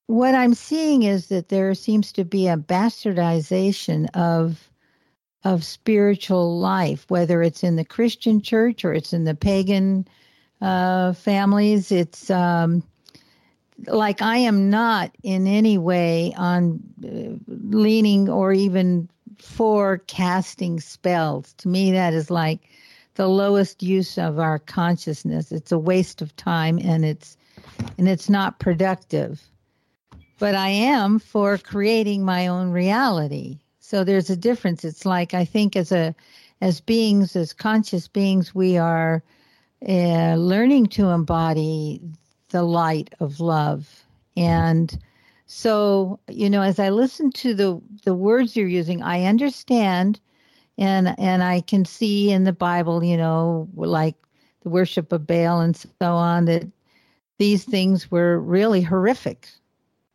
what i'm seeing is that there seems to be a bastardization of of spiritual life whether it's in the christian church or it's in the pagan uh families. It's um like I am not in any way on uh, leaning or even for casting spells. To me, that is like the lowest use of our consciousness. It's a waste of time and it's and it's not productive. But I am for creating my own reality. So there's a difference. It's like I think as a as beings, as conscious beings, we are uh, learning to embody the light of love. And so, you know, as I listen to the the words you're using, I understand and and I can see in the Bible, you know, like the worship of Baal and so on that these things were really horrific.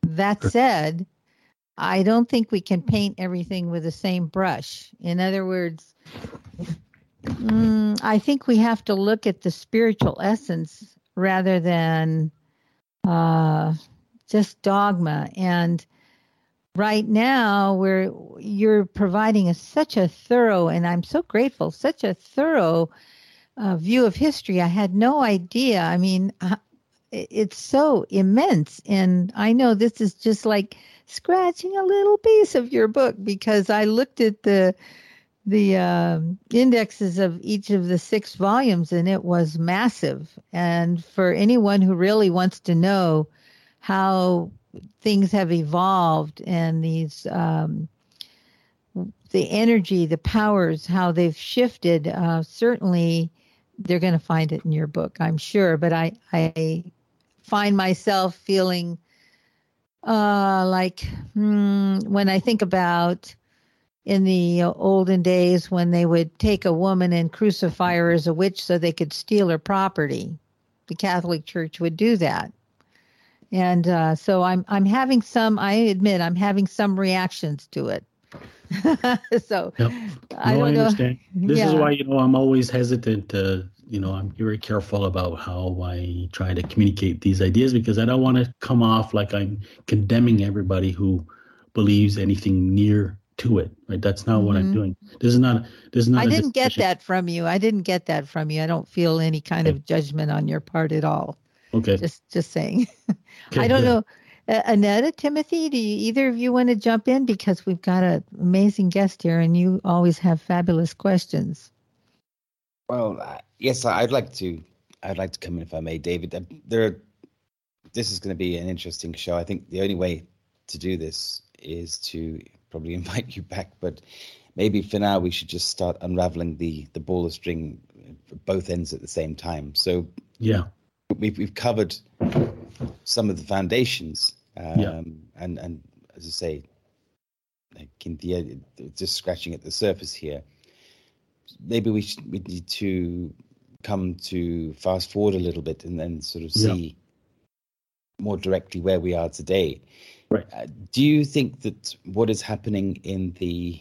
That said, I don't think we can paint everything with the same brush. In other words, mm, I think we have to look at the spiritual essence rather than uh, just dogma. And right now, where you're providing a, such a thorough, and I'm so grateful, such a thorough uh, view of history. I had no idea. I mean, uh, it's so immense, and I know this is just like scratching a little piece of your book because I looked at the the uh, indexes of each of the six volumes, and it was massive. And for anyone who really wants to know how things have evolved and these um, the energy, the powers, how they've shifted, uh, certainly they're going to find it in your book, I'm sure. But I I find myself feeling uh, like hmm, when I think about in the olden days when they would take a woman and crucify her as a witch so they could steal her property. The Catholic Church would do that. And uh, so I'm I'm having some I admit I'm having some reactions to it. so yep. no, I don't I understand. Know. This yeah. is why you know I'm always hesitant to you know I'm very careful about how I try to communicate these ideas because I don't want to come off like I'm condemning everybody who believes anything near to it right that's not mm-hmm. what i'm mm-hmm. doing this is not this is not i didn't get that from you i didn't get that from you i don't feel any kind okay. of judgment on your part at all okay just just saying okay, i don't good. know uh, Annetta, Timothy, do you, either of you want to jump in because we've got an amazing guest here, and you always have fabulous questions. Well, uh, yes, I'd like to. I'd like to come in if I may, David. Uh, there, are, this is going to be an interesting show. I think the only way to do this is to probably invite you back, but maybe for now we should just start unraveling the the ball of string both ends at the same time. So yeah, we've we've covered some of the foundations, um, yeah. and and as I say, like the just scratching at the surface here. Maybe we should, we need to come to fast forward a little bit and then sort of see yeah. more directly where we are today. Right. Uh, do you think that what is happening in the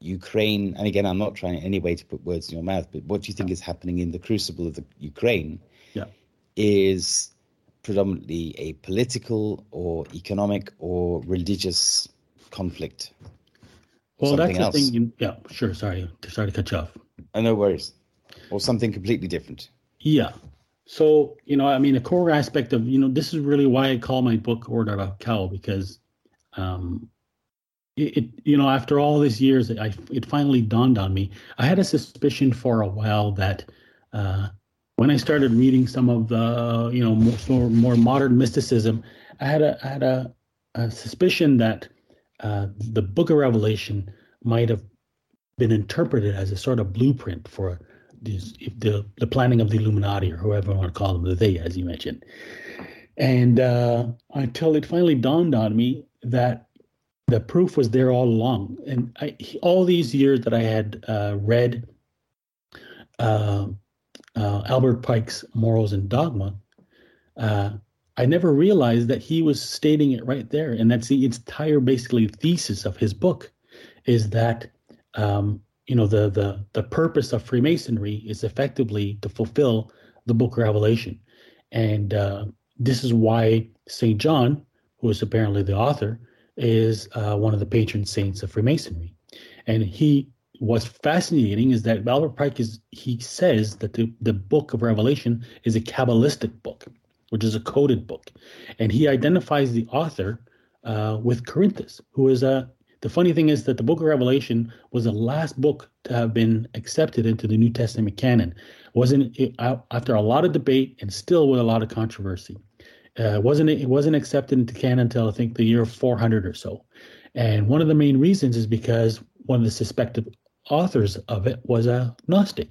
Ukraine, and again, I'm not trying in any way to put words in your mouth, but what do you think is happening in the crucible of the Ukraine yeah. is predominantly a political or economic or religious conflict? Well, something that's the thing. You, yeah, sure. Sorry, sorry to cut you off. Oh, no worries. Or something completely different. Yeah. So, you know, I mean, a core aspect of, you know, this is really why I call my book Ordo ab Chao because, um, it, it, you know, after all these years, I, it finally dawned on me. I had a suspicion for a while that uh, when I started reading some of the, you know, more, more modern mysticism, I had a, I had a, a suspicion that uh, the Book of Revelation might have been interpreted as a sort of blueprint for these, the the planning of the Illuminati or whoever I want to call them, the they, as you mentioned. And uh, until it finally dawned on me that the proof was there all along. And I, all these years that I had uh, read uh, uh Albert Pike's Morals and Dogma, uh, I never realized that he was stating it right there. And that's the entire basically thesis of his book is that um, you know the the the purpose of Freemasonry is effectively to fulfill the Book of Revelation, and uh, this is why Saint John, who is apparently the author, is uh, one of the patron saints of Freemasonry, and he. What's fascinating is that Albert Pike is he says that the, the book of Revelation is a Kabbalistic book. which is a coded book, and he identifies the author uh, with Cerinthus, who is a. The funny thing is that the Book of Revelation was the last book to have been accepted into the New Testament canon. wasn't it, after a lot of debate and still with a lot of controversy. Uh, wasn't it, it wasn't accepted into canon until I think the year 400 or so. And one of the main reasons is because one of the suspected authors of it was a Gnostic,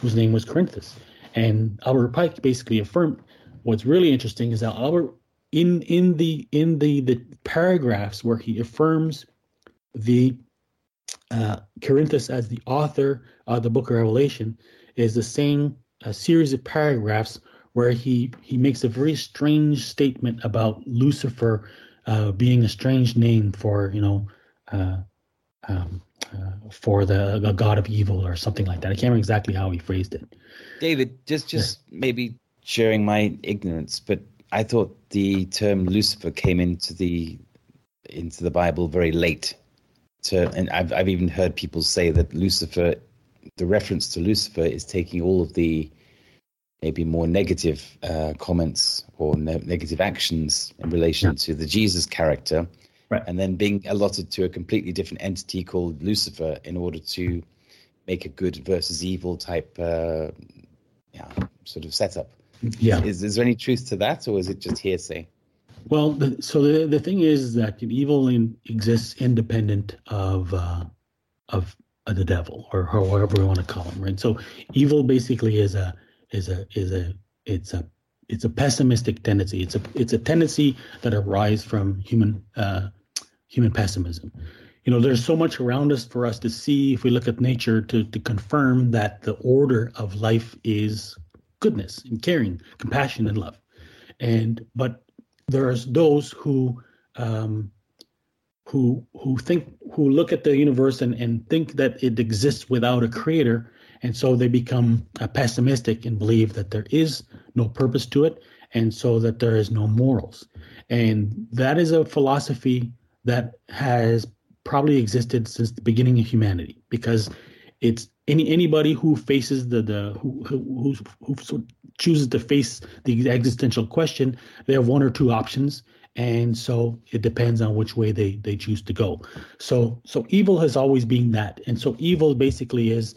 whose name was Cerinthus. And Albert Pike basically affirmed. What's really interesting is that Albert, in in the in the the paragraphs where he affirms the uh, Cerinthus as the author of the Book of Revelation, is the same uh, series of paragraphs where he he makes a very strange statement about Lucifer uh, being a strange name for you know uh, um, uh, for the, the, god of evil or something like that. I can't remember exactly how he phrased it. David, just just yeah. maybe sharing my ignorance, but I thought the term Lucifer came into the into the Bible very late. To, and I've I've even heard people say that Lucifer, the reference to Lucifer, is taking all of the maybe more negative uh, comments or ne- negative actions in relation yeah. to the Jesus character, right. and then being allotted to a completely different entity called Lucifer in order to make a good versus evil type, uh, yeah, sort of setup. Yeah, is, is there any truth to that, or is it just hearsay? Well, the, so the the thing is that evil in, exists independent of uh, of the devil, or however we want to call him, right? So evil basically is a is a is a it's a it's a pessimistic tendency. It's a it's a tendency that arises from human uh, human pessimism. You know, there's so much around us for us to see if we look at nature to to confirm that the order of life is goodness and caring, compassion and love. And but there's those who um, who who think who look at the universe and, and think that it exists without a creator. And so they become uh, pessimistic and believe that there is no purpose to it, and so that there is no morals. And that is a philosophy that has probably existed since the beginning of humanity. Because it's any anybody who faces the the who who, who, chooses to face the existential question they have one or two options and so it depends on which way they they choose to go so so evil has always been that and so evil basically is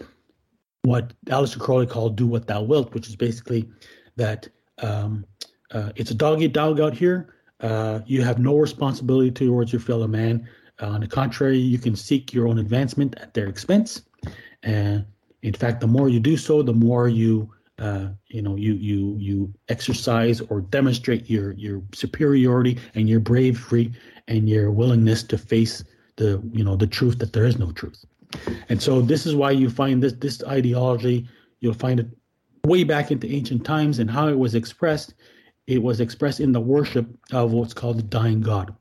what Aleister Crowley called "do what thou wilt," which is basically that um, uh, it's a dog eat dog out here. Uh, you have no responsibility towards your fellow man. Uh, on the contrary, you can seek your own advancement at their expense. And in fact, the more you do so, the more you uh, you know you you you exercise or demonstrate your your superiority and your bravery and your willingness to face the you know the truth that there is no truth. And so this is why you find this this ideology, you'll find it way back into ancient times and how it was expressed. It was expressed in the worship of what's called the dying god.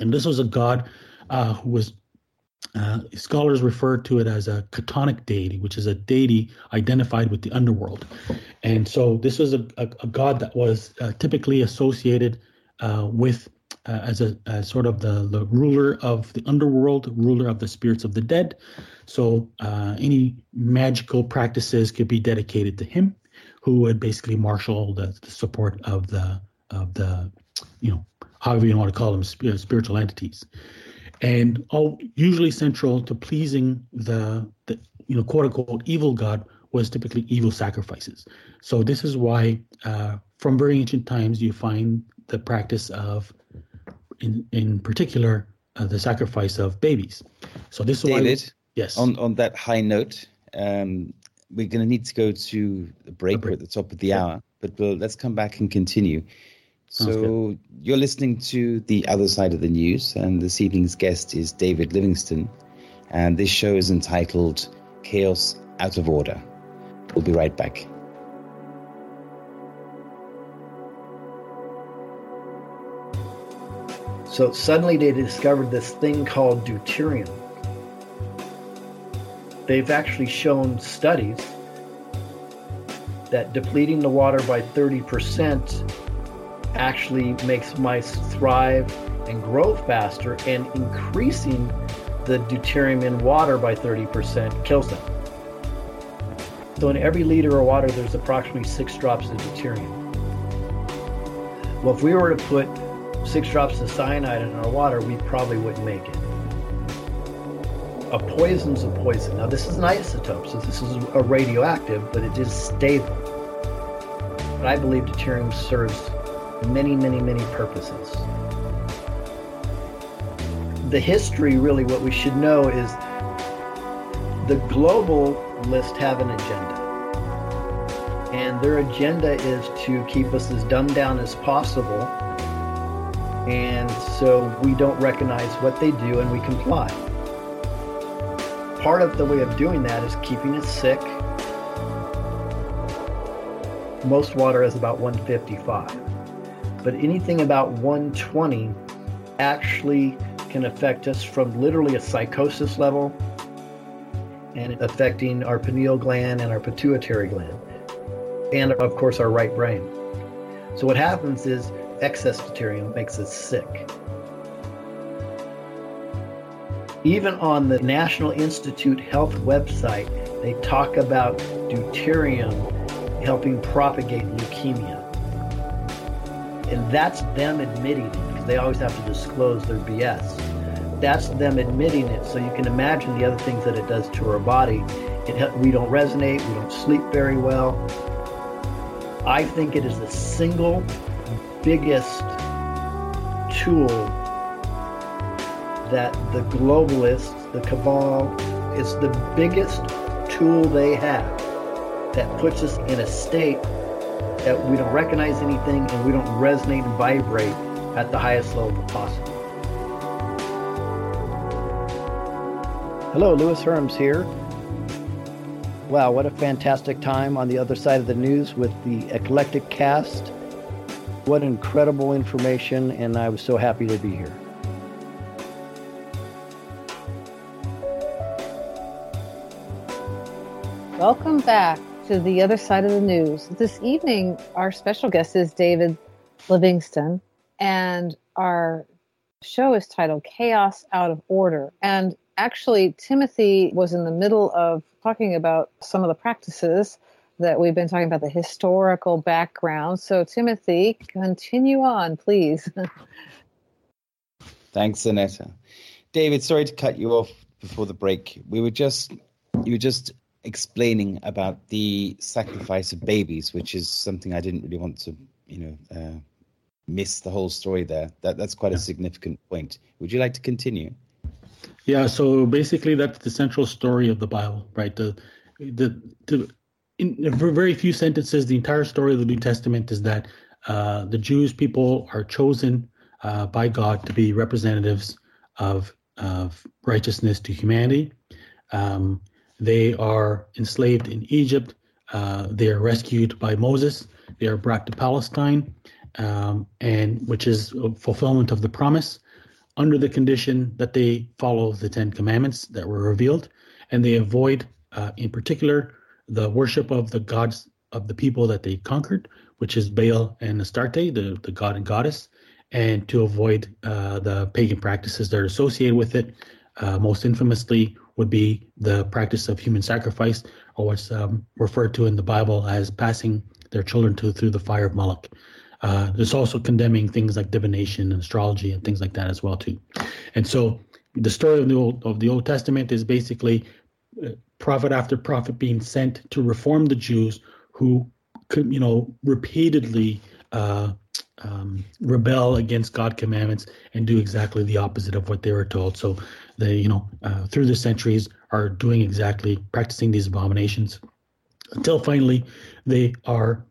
And this was a god uh, who was uh, scholars refer to it as a chthonic deity, which is a deity identified with the underworld. And so this was a, a, a god that was uh, typically associated uh, with uh, as a as sort of the, the ruler of the underworld, ruler of the spirits of the dead. So uh, any magical practices could be dedicated to him, who would basically marshal the, the support of the of the you know however you want to call them spiritual entities, and all usually central to pleasing the the you know quote unquote evil god was typically evil sacrifices. So this is why uh, from very ancient times you find the practice of in in particular uh, the sacrifice of babies. So this is David, why. Yes. On on that high note, um, we're going to need to go to a break. break. We're at the top of the hour, but we'll, let's come back and continue. So you're listening to the other side of the news, and this evening's guest is David Livingstone, and this show is entitled "Chaos Out of Order." We'll be right back. So suddenly they discovered this thing called deuterium. They've actually shown studies that depleting the water by 30% actually makes mice thrive and grow faster, and increasing the deuterium in water by 30% kills them. So, in every liter of water, there's approximately six drops of deuterium. Well, if we were to put six drops of cyanide in our water, we probably wouldn't make it. A poison's a poison. Now, this is an isotope, so this is a radioactive, but it is stable. But I believe deuterium serves many, many, many purposes. The history, really, what we should know is the global list have an agenda. And their agenda is to keep us as dumbed down as possible. And so we don't recognize what they do and we comply. Part of the way of doing that is keeping us sick. Most water is about 155 but anything about 120 actually can affect us from literally a psychosis level and affecting our pineal gland and our pituitary gland, and of course our right brain. So what happens is excess deuterium makes us sick. Even on the National Institute Health website, they talk about deuterium helping propagate leukemia. And that's them admitting it because they always have to disclose their BS. That's them admitting it. So you can imagine the other things that it does to our body. It, we don't resonate, we don't sleep very well. I think it is the single biggest tool that the globalists, the cabal, is the biggest tool they have that puts us in a state that we don't recognize anything and we don't resonate and vibrate at the highest level possible. Hello, Lewis Herms here. Wow, what a fantastic time on the other side of the news with the eclectic cast. What incredible information, and I was so happy to be here. Welcome back to the other side of the news. This evening, our special guest is David Livingstone, and our show is titled Chaos Out of Order. And actually, Timothy was in the middle of talking about some of the practices that we've been talking about, the historical background. So, Timothy, continue on, please. Thanks, Annetta. David, sorry to cut you off before the break. We were just you were just explaining about the sacrifice of babies, which is something I didn't really want to, you know, uh, miss the whole story there. That that's quite a significant point. Would you like to continue? Yeah. So basically, that's the central story of the Bible, right? The the the in very few sentences, the entire story of the New Testament is that uh, the Jewish people are chosen uh, by God to be representatives of of righteousness to humanity. Um, they are enslaved in Egypt. Uh, they are rescued by Moses. They are brought to Palestine, um, and which is a fulfillment of the promise, under the condition that they follow the Ten Commandments that were revealed, and they avoid, uh, in particular, the worship of the gods of the people that they conquered, which is Baal and Astarte, the, the god and goddess, and to avoid uh, the pagan practices that are associated with it, uh, most infamously would be the practice of human sacrifice, or what's um, referred to in the Bible as passing their children to through the fire of Moloch. Uh, there's also condemning things like divination and astrology and things like that as well too. And so the story of the Old of the Old Testament is basically uh, prophet after prophet being sent to reform the Jews who could, you know, repeatedly uh, um, rebel against God commandments and do exactly the opposite of what they were told. So they, you know, uh, through the centuries are doing exactly practicing these abominations until finally they are,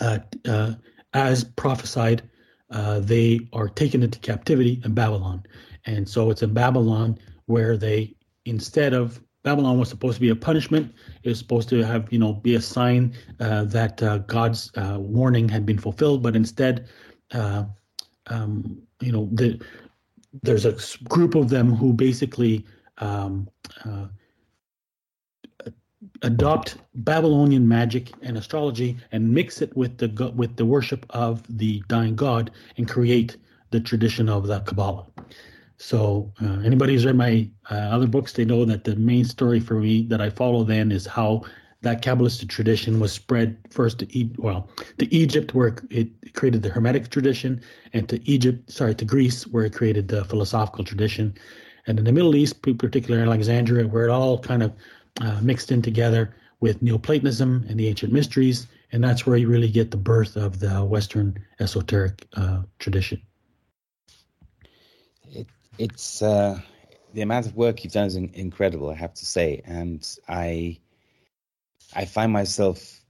uh, uh, as prophesied, uh, they are taken into captivity in Babylon. And so it's in Babylon where they, instead of Babylon was supposed to be a punishment. It was supposed to have, you know, be a sign uh, that uh, God's uh, warning had been fulfilled. But instead, uh, um, you know, the, there's a group of them who basically um, uh, adopt Babylonian magic and astrology and mix it with the with the worship of the dying god and create the tradition of the Kabbalah. So uh, anybody who's read my uh, other books, they know that the main story for me that I follow then is how that Kabbalistic tradition was spread first to e- well to Egypt where it created the Hermetic tradition, and to Egypt, sorry, to Greece where it created the philosophical tradition, and in the Middle East, particularly Alexandria, where it all kind of uh, mixed in together with Neoplatonism and the ancient mysteries, and that's where you really get the birth of the Western esoteric uh, tradition. It, it's uh, the amount of work you've done is in, incredible, I have to say, and I I find myself.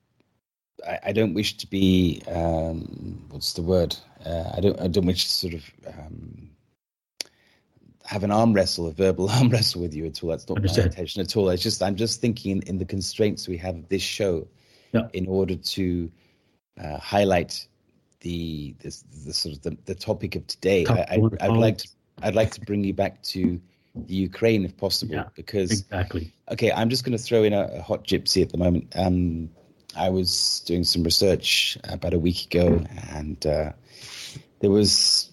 I, I don't wish to be. Um, what's the word? Uh, I don't. I don't wish to sort of um, have an arm wrestle, a verbal arm wrestle with you at all. That's not Understand. my intention at all. It's just I'm just thinking in, in the constraints we have of this show, yeah. in order to uh, highlight the, the the sort of the, the topic of today. I, would like to I'd like to bring you back to the Ukraine if possible. Yeah, because exactly. Okay, I'm just going to throw in a, a, hot gypsy at the moment. Um, I was doing some research about a week ago, and uh, there was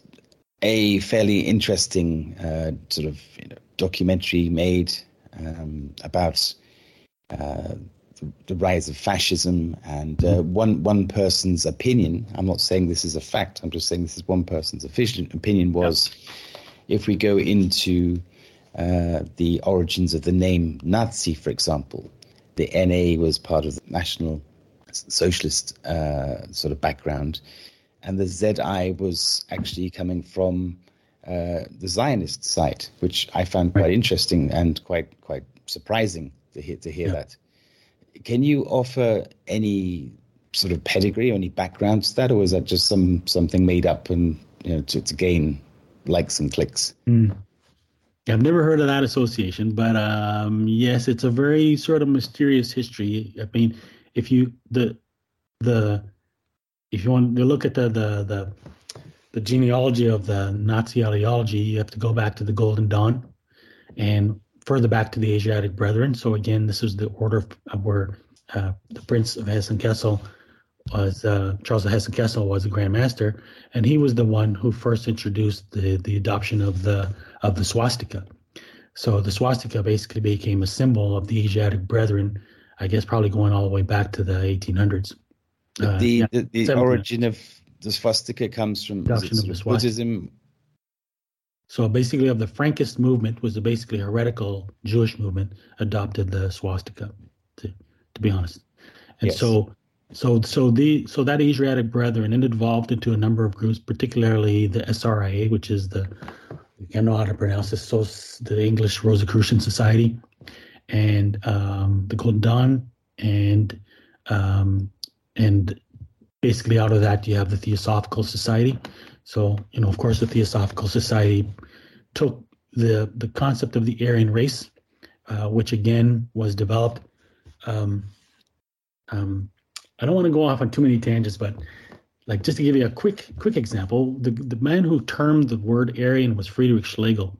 a fairly interesting uh, sort of you know, documentary made um, about uh, the, the, rise of fascism and uh, one one person's opinion. I'm not saying this is a fact. I'm just saying this is one person's opinion was. Yep. If we go into uh, the origins of the name Nazi, for example. The NA was part of the National Socialist uh, sort of background, and the ZI was actually coming from uh, the Zionist side, which I found quite interesting and quite quite surprising to hear to hear yeah. that. Can you offer any sort of pedigree or any background to that, or is that just some something made up and you know to, to gain likes and clicks? Mm. I've never heard of that association, but um, yes, it's a very sort of mysterious history. I mean, if you the the if you want to look at the the the, the genealogy of the Nazi ideology, you have to go back to the Golden Dawn and further back to the Asiatic Brethren. So again, this is the order of where uh, the Prince of Hessen-Kassel was uh, Charles of Hessen-Kassel was the Grand Master, and he was the one who first introduced the the adoption of the of the swastika. So the swastika basically became a symbol of the Asiatic Brethren. I guess probably going all the way back to the 1800s. Uh, the yeah, the, the origin of the swastika comes from Buddhism. So basically, of the Frankist movement was a basically heretical Jewish movement adopted the swastika. To to be honest, and yes. so so so the so that Asiatic Brethren it evolved into a number of groups, particularly the SRIA, which is the I don't know how to pronounce this. So the English Rosicrucian Society, and um, the Golden Dawn, and um, and basically out of that you have the Theosophical Society. So you know, of course, the Theosophical Society took the the concept of the Aryan race, uh, which again was developed. Um, um, I don't want to go off on too many tangents, but like just to give you a quick quick example, the the man who termed the word Aryan was Friedrich Schlegel,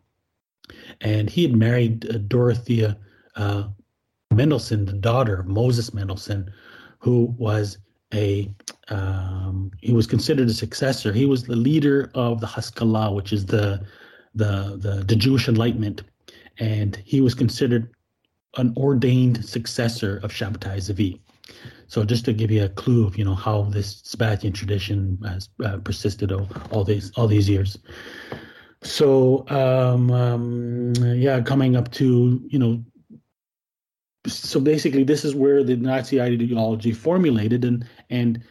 and he had married uh, Dorothea uh, Mendelssohn, the daughter of Moses Mendelssohn, who was a um, he was considered a successor. He was the leader of the Haskalah, which is the the the, the Jewish Enlightenment, and he was considered an ordained successor of Shabbatai Zevi. So just to give you a clue of you know how this Sabbatean tradition has uh, persisted all, all, these all these years. So um, um, yeah, coming up to you know. So basically, this is where the Nazi ideology formulated, and and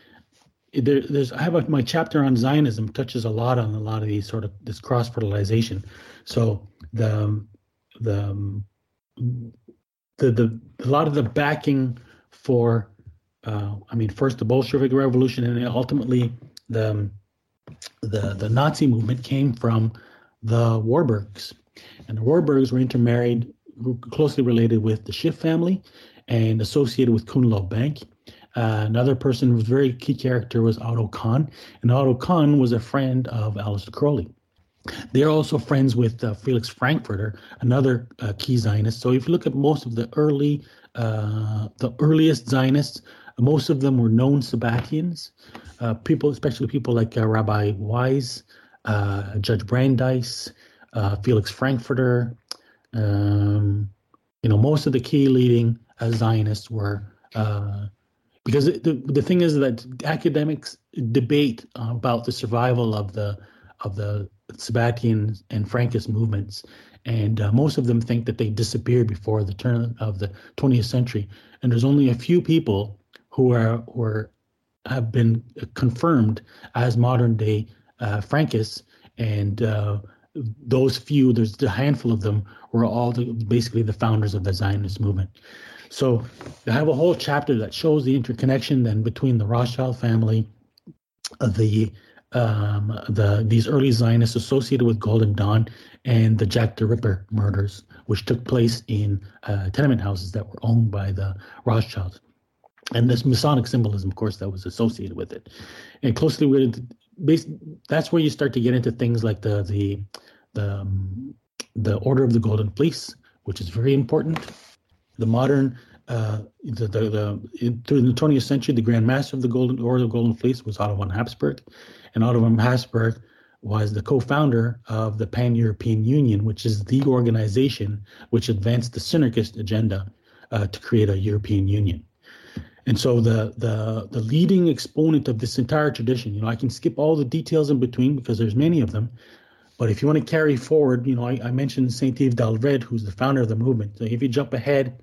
there, there's I have a, my chapter on Zionism touches a lot on a lot of these sort of this cross fertilization. So the the the the a lot of the backing for uh, I mean, first the Bolshevik Revolution, and ultimately the the the Nazi movement came from the Warburgs, and the Warburgs were intermarried, closely related with the Schiff family, and associated with Kuhn Loeb Bank. Uh, another person who was very key character was Otto Kahn, and Otto Kahn was a friend of Aleister Crowley. They're also friends with uh, Felix Frankfurter, another uh, key Zionist. So if you look at most of the early, uh, the earliest Zionists, most of them were known Sabbatians, uh, people, especially people like uh, Rabbi Wise, uh, Judge Brandeis, uh, Felix Frankfurter. Um, you know, most of the key leading uh, Zionists were Uh, because the the thing is that academics debate about the survival of the of the Sabbatian and Frankist movements, and uh, most of them think that they disappeared before the turn of the 20th century. And there's only a few people who are who are, have been confirmed as modern day uh, Frankists, and uh, those few, there's a handful of them, were all the, basically the founders of the Zionist movement. So I have a whole chapter that shows the interconnection then between the Rothschild family, the um, the these early Zionists associated with Golden Dawn, and the Jack the Ripper murders, which took place in uh, tenement houses that were owned by the Rothschilds, and this Masonic symbolism, of course, that was associated with it, and closely with that's where you start to get into things like the the the um, the Order of the Golden Fleece, which is very important. The modern uh, the, the, the through the 20th century, the Grand Master of the Golden Order of the Golden Fleece was Otto von Habsburg, and Otto von Habsburg was the co-founder of the Pan-European Union, which is the organization which advanced the synarchist agenda uh, to create a European Union. And so the the the leading exponent of this entire tradition, you know, I can skip all the details in between because there's many of them. But if you want to carry forward, you know, I, I mentioned Saint Yves d'Alveydre, who's the founder of the movement. So if you jump ahead,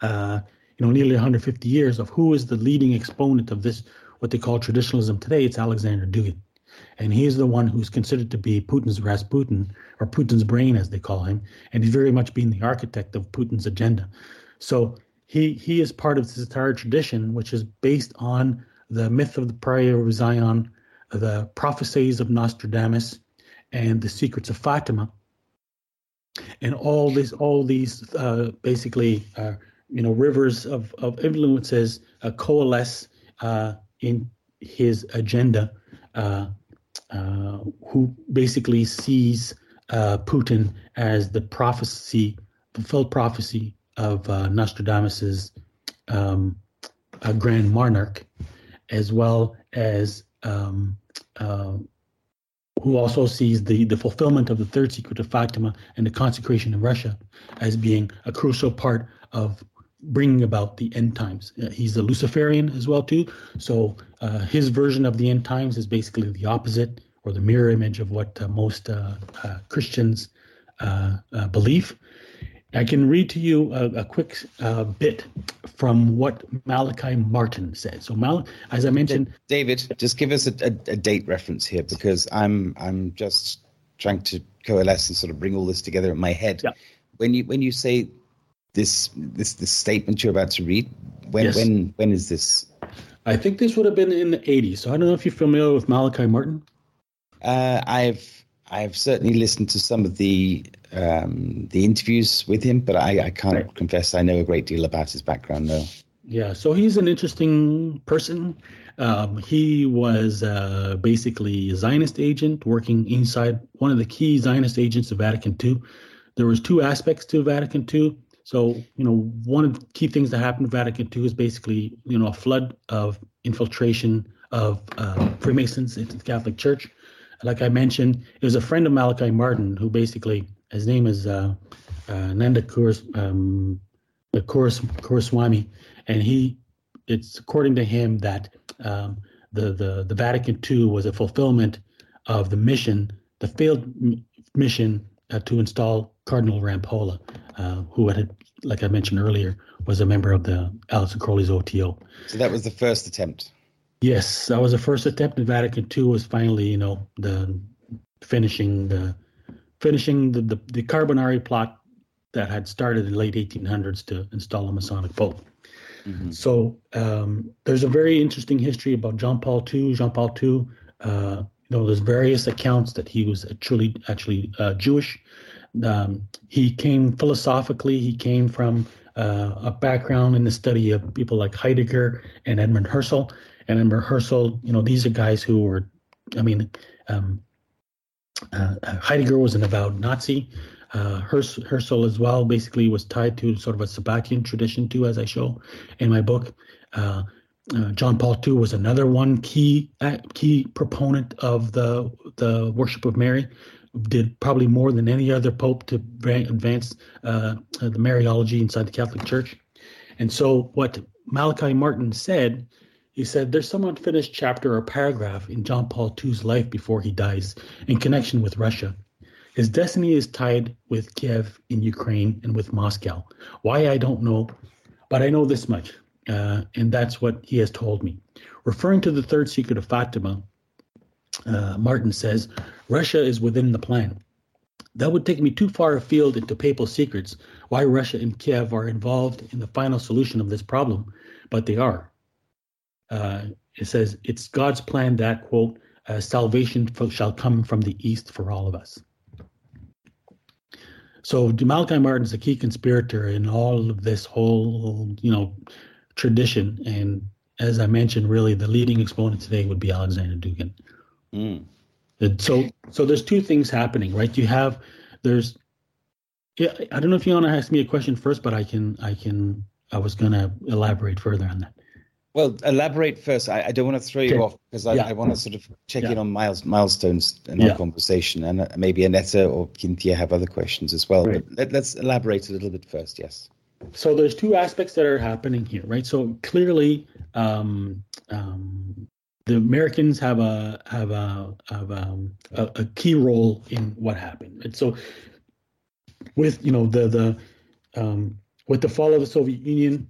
uh, you know, nearly 150 years of who is the leading exponent of this, what they call traditionalism today, it's Alexander Dugin. And he's the one who's considered to be Putin's Rasputin, or Putin's brain, as they call him. And he's very much been the architect of Putin's agenda. So he he is part of this entire tradition, which is based on the myth of the Priory of Zion, the prophecies of Nostradamus, and the secrets of Fatima, and all these all these uh, basically uh, you know rivers of of influences uh, coalesce uh, in his agenda, uh, uh, who basically sees Putin as the prophecy, fulfilled prophecy of uh, Nostradamus's um, Grand Monarch, as well as um, uh, who also sees the, the fulfillment of the third secret of Fatima and the consecration of Russia as being a crucial part of bringing about the end times. Uh, he's a Luciferian as well too, so uh, his version of the end times is basically the opposite or the mirror image of what uh, most uh, uh, Christians believe. I can read to you a, a quick uh, bit from what Malachi Martin said. So, Mal- as I mentioned, David, just give us a, a, a, date reference here because I'm I'm just trying to coalesce and sort of bring all this together in my head. Yeah. When you when you say this this this statement you're about to read, when yes. when when is this? I think this would have been in the 80s. So I don't know if you're familiar with Malachi Martin. Uh, I've I've certainly listened to some of the um, the interviews with him, but I, I can't right. confess I know a great deal about his background, though. Yeah, so he's an interesting person. Um, he was uh, basically a Zionist agent working inside one of the key Zionist agents of Vatican II. There was two aspects to Vatican II. So, you know, one of the key things that happened to Vatican II is basically, you know, a flood of infiltration of uh, Freemasons into the Catholic Church. Like I mentioned, it was a friend of Malachi Martin who basically his name is uh, uh, Nanda Kurs, um, Kurs, Kurswami, and he it's according to him that um, the, the the Vatican II was a fulfillment of the mission, the failed m- mission uh, to install Cardinal Rampolla, uh, who had, like I mentioned earlier, was a member of the Aleister Crowley's OTO. So that was the first attempt. Yes, that was the first attempt. And Vatican II was finally, you know, the finishing the finishing the, the, the Carbonari plot that had started in the late 1800s to install a Masonic Pope. Mm-hmm. So um, there's a very interesting history about John Paul II. Jean Paul II, uh, you know, there's various accounts that he was truly actually uh, Jewish. Um, he came philosophically. He came from uh, a background in the study of people like Heidegger and Edmund Husserl. And Edmund Husserl, you know, these are guys who were, I mean, um, Heidegger was an avowed Nazi. Uh, as well basically was tied to sort of a Sabbatian tradition too, as I show in my book. Uh, uh, John Paul II was another one key uh, key proponent of the the worship of Mary. Did probably more than any other pope to advance uh, the Mariology inside the Catholic Church. And so what Malachi Martin said, he said, there's some unfinished chapter or paragraph in John Paul II's life before he dies in connection with Russia. His destiny is tied with Kiev in Ukraine and with Moscow. Why, I don't know, but I know this much, uh, and that's what he has told me. Referring to the third secret of Fatima, uh, Martin says, Russia is within the plan. That would take me too far afield into papal secrets, why Russia and Kiev are involved in the final solution of this problem, but they are. Uh, it says, it's God's plan that, quote, uh, salvation shall come from the east for all of us. So Malachi Martin's a key conspirator in all of this whole, you know, tradition. And as I mentioned, really the leading exponent today would be Alexander Dugin. Mm. So, so there's two things happening, right? You have there's, yeah, I don't know if you want to ask me a question first, but I can, I can, I was going to elaborate further on that. Well, elaborate first. I, I don't want to throw you off because I, yeah. I, want to sort of check yeah. in on miles, milestones in our conversation, and uh, maybe Annetta or Cynthia have other questions as well. Right. But let, let's elaborate a little bit first. Yes. So there's two aspects that are happening here, right? So clearly, um, um, the Americans have a have a have a, um, a, a, key role in what happened. And so, with you know the the um, with the fall of the Soviet Union,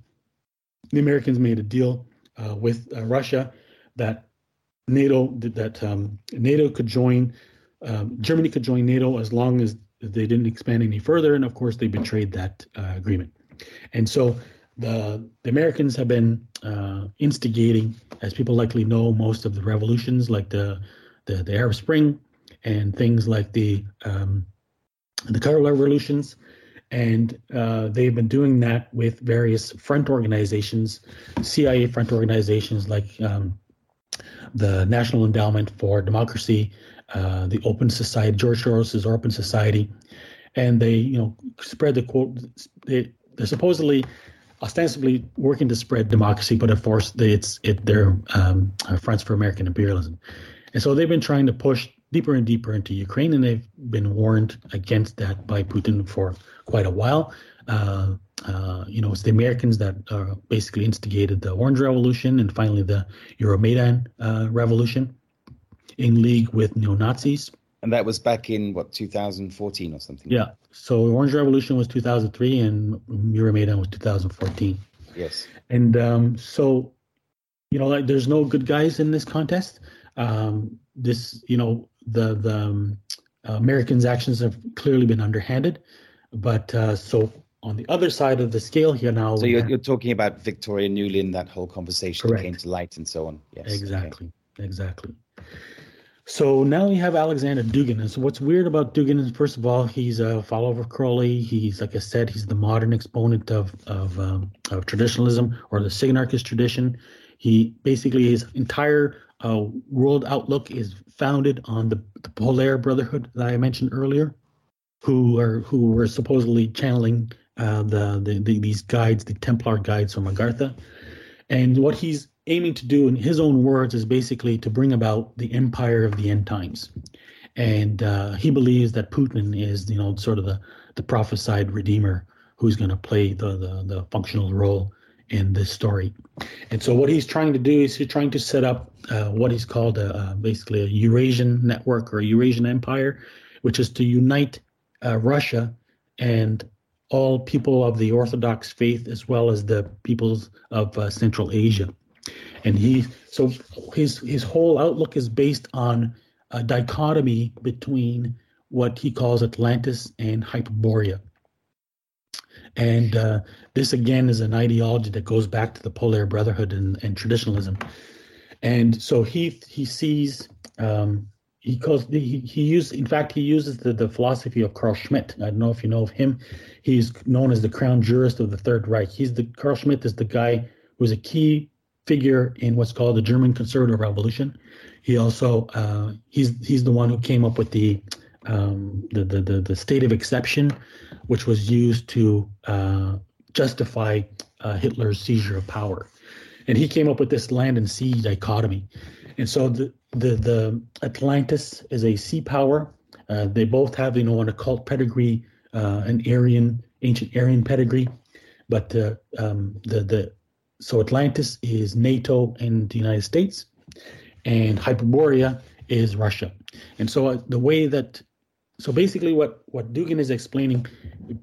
the Americans made a deal uh, with uh, Russia that NATO that um, NATO could join um, Germany could join NATO as long as they didn't expand any further, and of course they betrayed that uh, agreement. And so the the Americans have been uh, instigating, as people likely know, most of the revolutions like the the, the Arab Spring and things like the um, the color revolutions and uh, they've been doing that with various front organizations, CIA front organizations like um, the National Endowment for Democracy, uh, the Open Society, George Soros's Open Society, and they, you know, spread the quote. They, they're supposedly, ostensibly working to spread democracy, but of course, they, it's it they're um, fronts for American imperialism, and so they've been trying to push deeper and deeper into Ukraine, and they've been warned against that by Putin for quite a while. Uh, uh, you know, it's the Americans that uh, basically instigated the Orange Revolution and finally the Euromaidan uh, Revolution in league with neo Nazis. And that was back in what 2014 or something. Yeah. So Orange Revolution was 2003 and Euromaidan was 2014. Yes. And um, so, you know, like, there's no good guys in this contest. Um, this, you know, the the um, Americans' actions have clearly been underhanded. But uh, so on the other side of the scale here now. So you're, you're talking about Victoria Nuland, that whole conversation correct. came to light and so on. Yes. Exactly. Okay. Exactly. So now we have Alexander Dugin. And so what's weird about Dugin is, first of all, he's a follower of Crowley. He's, like I said, he's the modern exponent of of, um, of traditionalism or the Synarchist tradition. He basically his entire uh, world outlook is founded on the, the Polaire Brotherhood that I mentioned earlier who are who were supposedly channeling uh, the, the, the these guides, the Templar guides from Agartha, and what he's aiming to do, in his own words, is basically to bring about the empire of the end times. And uh, he believes that Putin is, you know, sort of the, the prophesied redeemer who's going to play the, the, the functional role in this story. And so what he's trying to do is he's trying to set up uh, what he's called a, uh, basically a Eurasian network or Eurasian empire, which is to unite uh, Russia and all people of the Orthodox faith as well as the peoples of uh, Central Asia. And he so his his whole outlook is based on a dichotomy between what he calls Atlantis and Hyperborea. And this again is an ideology that goes back to the Polar Brotherhood and, and traditionalism. And so he he sees um, he calls he, he used in fact he uses the, the philosophy of Carl Schmitt. I don't know if you know of him. He's known as the crown jurist of the Third Reich. He's the Carl Schmitt is the guy who's a key figure in what's called the German Conservative Revolution. He also uh, he's he's the one who came up with the um, the, the, the the state of exception, which was used to uh, justify uh, Hitler's seizure of power, and he came up with this land and sea dichotomy. And so the the the Atlantis is a sea power. Uh, they both have you know an occult pedigree, uh, an Aryan ancient Aryan pedigree, but uh, um, the the so Atlantis is NATO and the United States, and Hyperborea is Russia. And so uh, the way that so basically what what Dugin is explaining,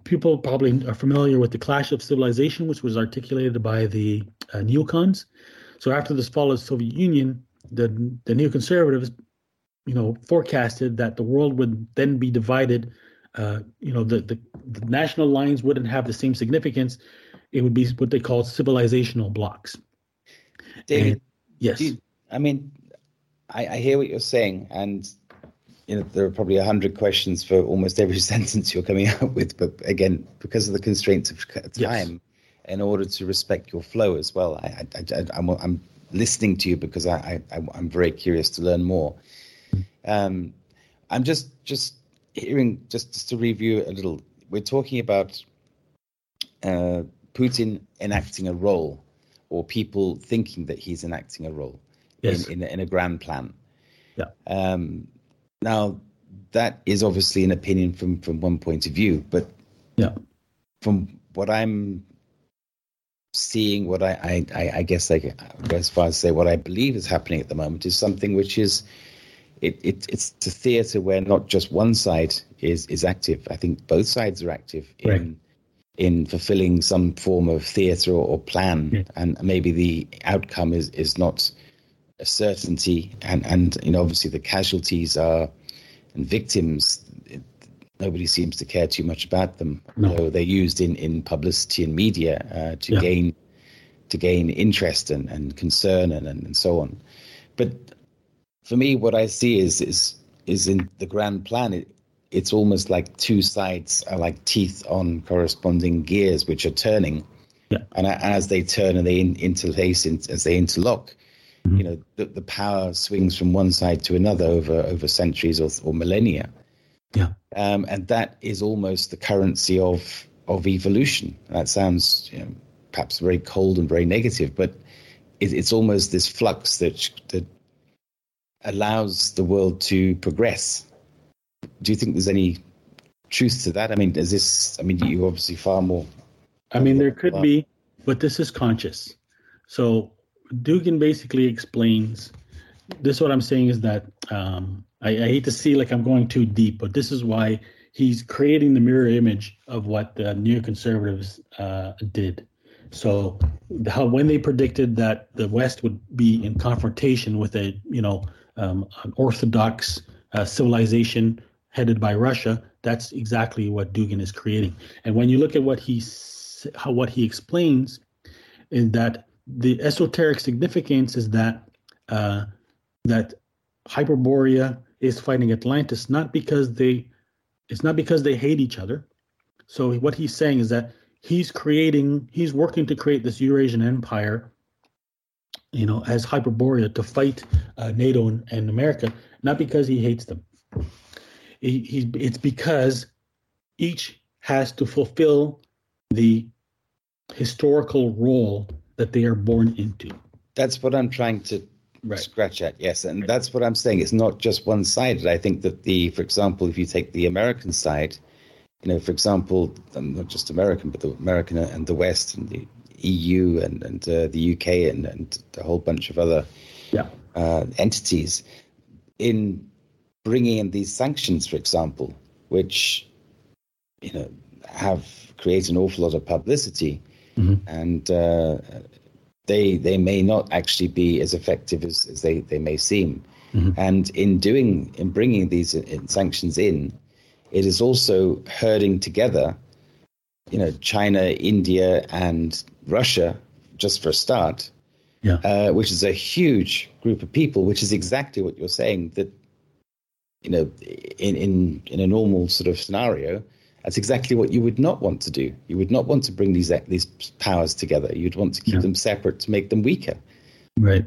people probably are familiar with the clash of civilization, which was articulated by the uh, neocons. So after this fall of the Soviet Union, the the neoconservatives, you know, forecasted that the world would then be divided. Uh, you know, the, the the national lines wouldn't have the same significance. It would be what they call civilizational blocks. David, And- yes, you- I mean, I, I hear what you're saying, and you know there are probably a hundred questions for almost every sentence you're coming up with. But again, because of the constraints of c- Yes. time, in order to respect your flow as well, I, I, I, I'm, I'm listening to you because I, I, I'm very curious to learn more. Um, I'm just just hearing just, just to review a little. We're talking about uh, Putin enacting a role, or people thinking that he's enacting a role Yes. in, in, a- in a grand plan. Yeah. Um, now, that is obviously an opinion from from one point of view, but Yeah. from what I'm seeing, what I I, I, guess I go as far as say what I believe is happening at the moment is something which is it, it it's a theatre where not just one side is is active. I think both sides are active in Right. in fulfilling some form of theatre or, or plan, Yeah. and maybe the outcome is is not certainty, and and you know obviously the casualties are and victims. It, nobody seems to care too much about them, No. although they're used in in publicity and media uh, to Yeah. gain to gain interest and, and concern and, and, and so on. But for me, what I see is is is in the grand plan. It, it's almost like two sides are like teeth on corresponding gears, which are turning. Yeah. And as they turn and they in, interlace, in, as they interlock. You know, the, the power swings from one side to another over over centuries or, or millennia. Yeah. Um, and that is almost the currency of of evolution. That sounds you know, perhaps very cold and very negative, but it, it's almost this flux that that allows the world to progress. Do you think there's any truth to that? I mean, is this? I mean, you obviously far more. I mean, there could be, but this is conscious. So Dugin basically explains this. What I'm saying is that um, I, I hate to see like I'm going too deep, but this is why he's creating the mirror image of what the neoconservatives uh, did. So how when they predicted that the West would be in confrontation with a you know um, an orthodox uh, civilization headed by Russia, that's exactly what Dugin is creating. And when you look at what he how what he explains is that the esoteric significance is that uh, that Hyperborea is fighting Atlantis not because they it's not because they hate each other. So what he's saying is that he's creating he's working to create this Eurasian empire you know as Hyperborea to fight uh, NATO and, and America not because he hates them. He, he, it's because each has to fulfill the historical role that they are born into. That's what I'm trying to Right. scratch at. Yes, and that's what I'm saying. It's not just one sided. I think that the, for example, if you take the American side, you know, for example, um, not just American, but the American and the West and the EU and and uh, the UK and and a whole bunch of other Yeah. uh, entities in bringing in these sanctions, for example, which you know have created an awful lot of publicity, Mhm. and uh, they they may not actually be as effective as, as they, they may seem. Mhm. And in doing in bringing these uh, sanctions in, it is also herding together, you know, China, India, and Russia, just for a start, Yeah. uh, which is a huge group of people, which is exactly what you're saying. That you know, in in in a normal sort of scenario, that's exactly what you would not want to do. You would not want to bring these these powers together. You'd want to keep Yeah. them separate to make them weaker. Right.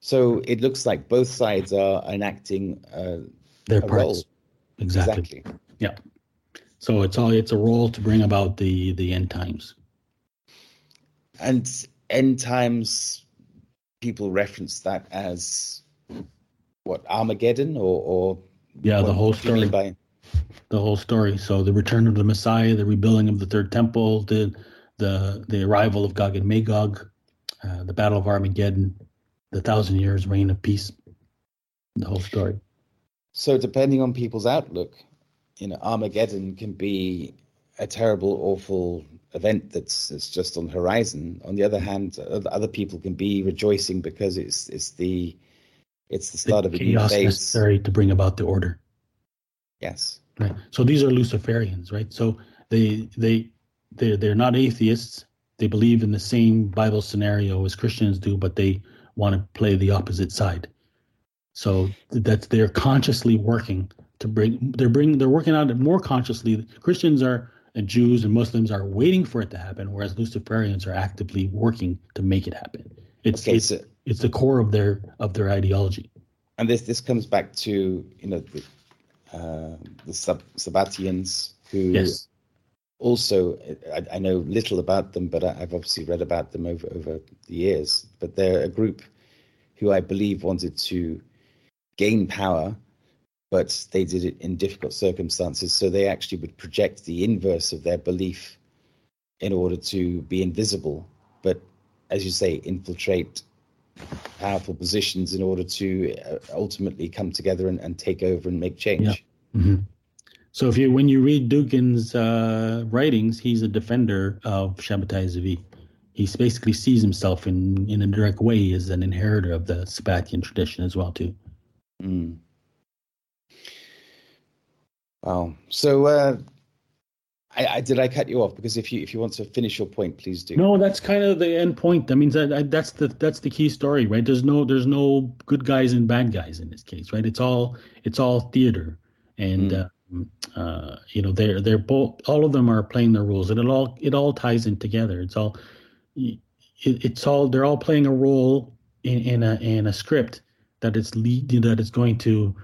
So it looks like both sides are enacting uh, Their parts. role. Exactly. Exactly. Yeah. So it's all it's a role to bring about the the end times. And end times, people reference that as what Armageddon or or Yeah, the whole story. by the whole story. So the return of the Messiah, the rebuilding of the third temple, the the the arrival of Gog and Magog, uh, the Battle of Armageddon, the thousand years reign of peace, the whole story. So, depending on people's outlook, you know, Armageddon can be a terrible, awful event that's, that's just on the horizon. On the other hand, other people can be rejoicing because it's it's the it's the start the of a chaos new phase. necessary to bring about the order. Yes. Right. So these are Luciferians, right? So they they they they're not atheists. They believe in the same Bible scenario as Christians do, but they want to play the opposite side. So that's they're consciously working to bring they're bring they're working on it more consciously. Christians are and Jews and Muslims are waiting for it to happen, whereas Luciferians are actively working to make it happen. It's Okay, it's, so- it's the core of their of their ideology. and this this comes back to you know the, uh, the Sab- Sabbatians who Yes. also I, I know little about them, but I, I've obviously read about them over over the years. But they're a group who I believe wanted to gain power, but they did it in difficult circumstances. So they actually would project the inverse of their belief in order to be invisible, but as you say, infiltrate powerful positions in order to uh, ultimately come together and, and take over and make change. Yeah. hmm So if you when you read Dugin's uh, writings, he's a defender of Shabbatai Zvi. He basically sees himself in in a direct way as an inheritor of the Sabbatian tradition as well too. Mm. Wow. So, uh, I, I did I cut you off because if you if you want to finish your point, please do. No, that's kind of the end point. I mean, that, that's the that's the key story, right? There's no there's no good guys and bad guys in this case, right? It's all it's all theater, and Mm. um, uh, you know they're they're both all of them are playing their roles, and it all it all ties in together. It's all it, it's all they're all playing a role in, in a in a script that is lead that it's going to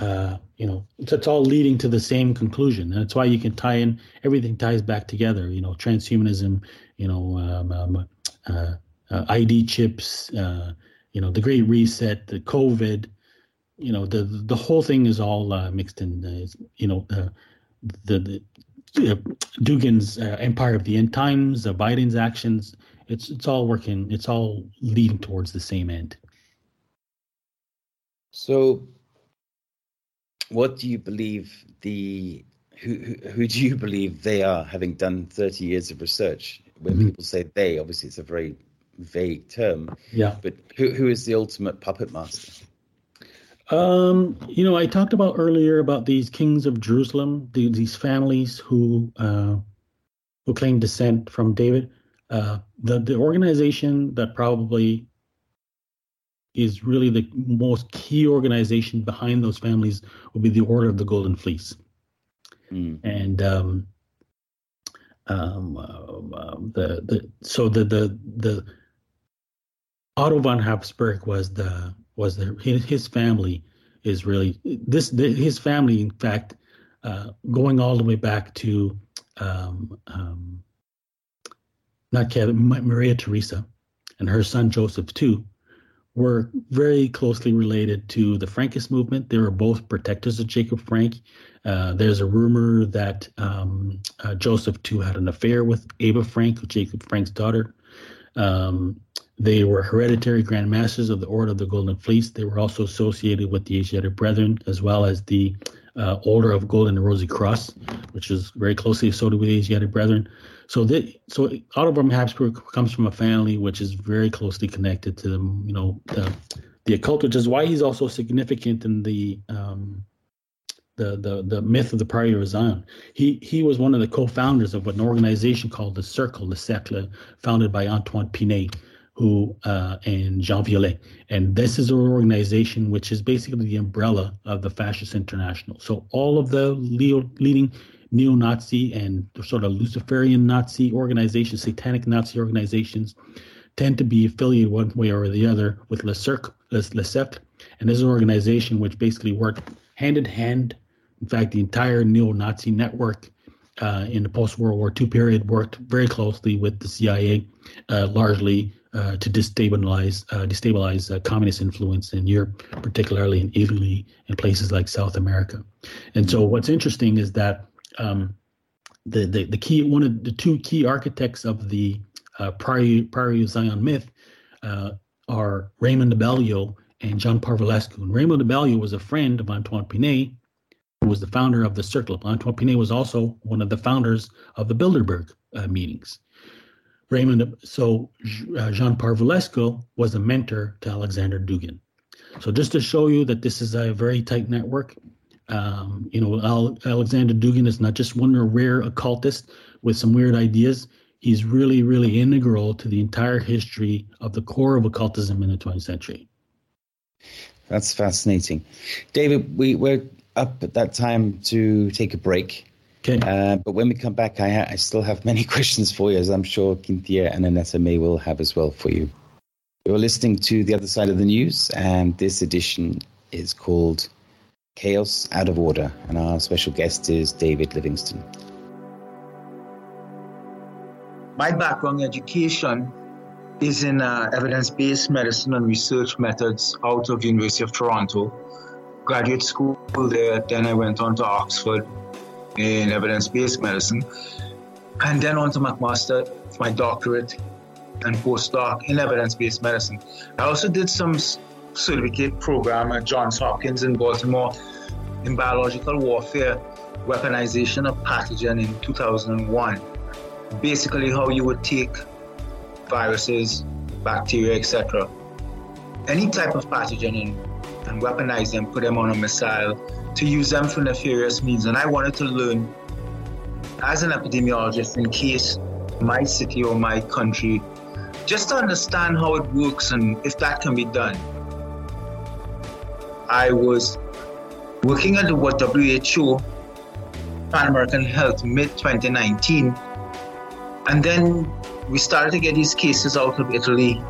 uh, you know it's, it's all leading to the same conclusion. And that's why you can tie in everything ties back together you know transhumanism you know um, um, uh, uh, id chips uh, you know the great reset the covid you know the the whole thing is all uh, mixed in uh, you know the, the dugin's uh, empire of the end times biden's actions it's it's all working it's all leading towards the same end. So, what do you believe the who who, who do you believe they are, having done thirty years of research? When Mhm. people say they, obviously it's a very vague term, yeah but who who is the ultimate puppet master? Um, you know, I talked about earlier about these kings of Jerusalem, the, these families who uh, who claim descent from David. Uh, the the organization that probably is really the most key organization behind those families will be the Order of the Golden Fleece, Mm. and um, um, uh, um, the the so the the the Otto von Habsburg was the was the his, his family is really this the, his family in fact uh, going all the way back to um, um, not Kevin, Maria Theresa and her son Joseph too were very closely related to the Frankist movement. They were both protectors of Jacob Frank. Uh, there's a rumor that um, uh, Joseph too had an affair with Eva Frank, Jacob Frank's daughter. Um, they were hereditary Grand Masters of the Order of the Golden Fleece. They were also associated with the Asiatic Brethren, as well as the uh, Order of Golden and Rosy Cross, which is very closely associated with the Asiatic Brethren. So, they, so Otto von Habsburg comes from a family which is very closely connected to them, you know, the, the occult, which is why he's also significant in the um, the the the myth of the Priory of Zion. He he was one of the co-founders of an organization called the Circle, the Cercle, founded by Antoine Pinay, who uh, and Jean Violet. And this is an organization which is basically the umbrella of the Fascist International. So all of the leo, leading neo-Nazi and sort of Luciferian Nazi organizations, satanic Nazi organizations, tend to be affiliated one way or the other with Le Cercle, Le, Le. And this is an organization which basically worked hand in hand. In fact, the entire neo-Nazi network uh, in the post-World War II period worked very closely with the CIA, uh, largely uh, to destabilize uh, destabilize uh, communist influence in Europe, particularly in Italy and places like South America. And so, what's interesting is that um, the, the the key one of the two key architects of the uh, prior prior Zion myth uh, are Raymond DeBellio and John Parvulescu. And Raymond DeBellio was a friend of Antoine Pinay, who was the founder of the Circle. Antoine Pinay was also one of the founders of the Bilderberg uh, meetings. Raymond, so uh, Jean Parvulescu was a mentor to Alexander Dugin. So just to show you that this is a very tight network, um, you know, Al- Alexander Dugin is not just one rare occultist with some weird ideas. He's really, really integral to the entire history of the core of occultism in the 20th century. That's fascinating. David, we, we're up at that time to take a break. Okay. Uh, but when we come back, I, ha- I still have many questions for you, as I'm sure Cynthia and Annetta May will have as well for you. You're listening to The Other Side of the News, and this edition is called Chaos Out of Order, and our special guest is David Livingstone. My background education is in uh, evidence-based medicine and research methods out of University of Toronto. Graduate school there, then I went on to Oxford in evidence-based medicine, and then on to McMaster for my doctorate and postdoc in evidence-based medicine. I also did some certificate program at Johns Hopkins in Baltimore in biological warfare, weaponization of pathogen in 2001. Basically, how you would take viruses, bacteria, etc., any type of pathogen and, and weaponize them, put them on a missile to use them for nefarious means. And I wanted to learn as an epidemiologist in case my city or my country just to understand how it works and if that can be done. I was working at the WHO, Pan American Health, mid 2019, and then we started to get these cases out of Italy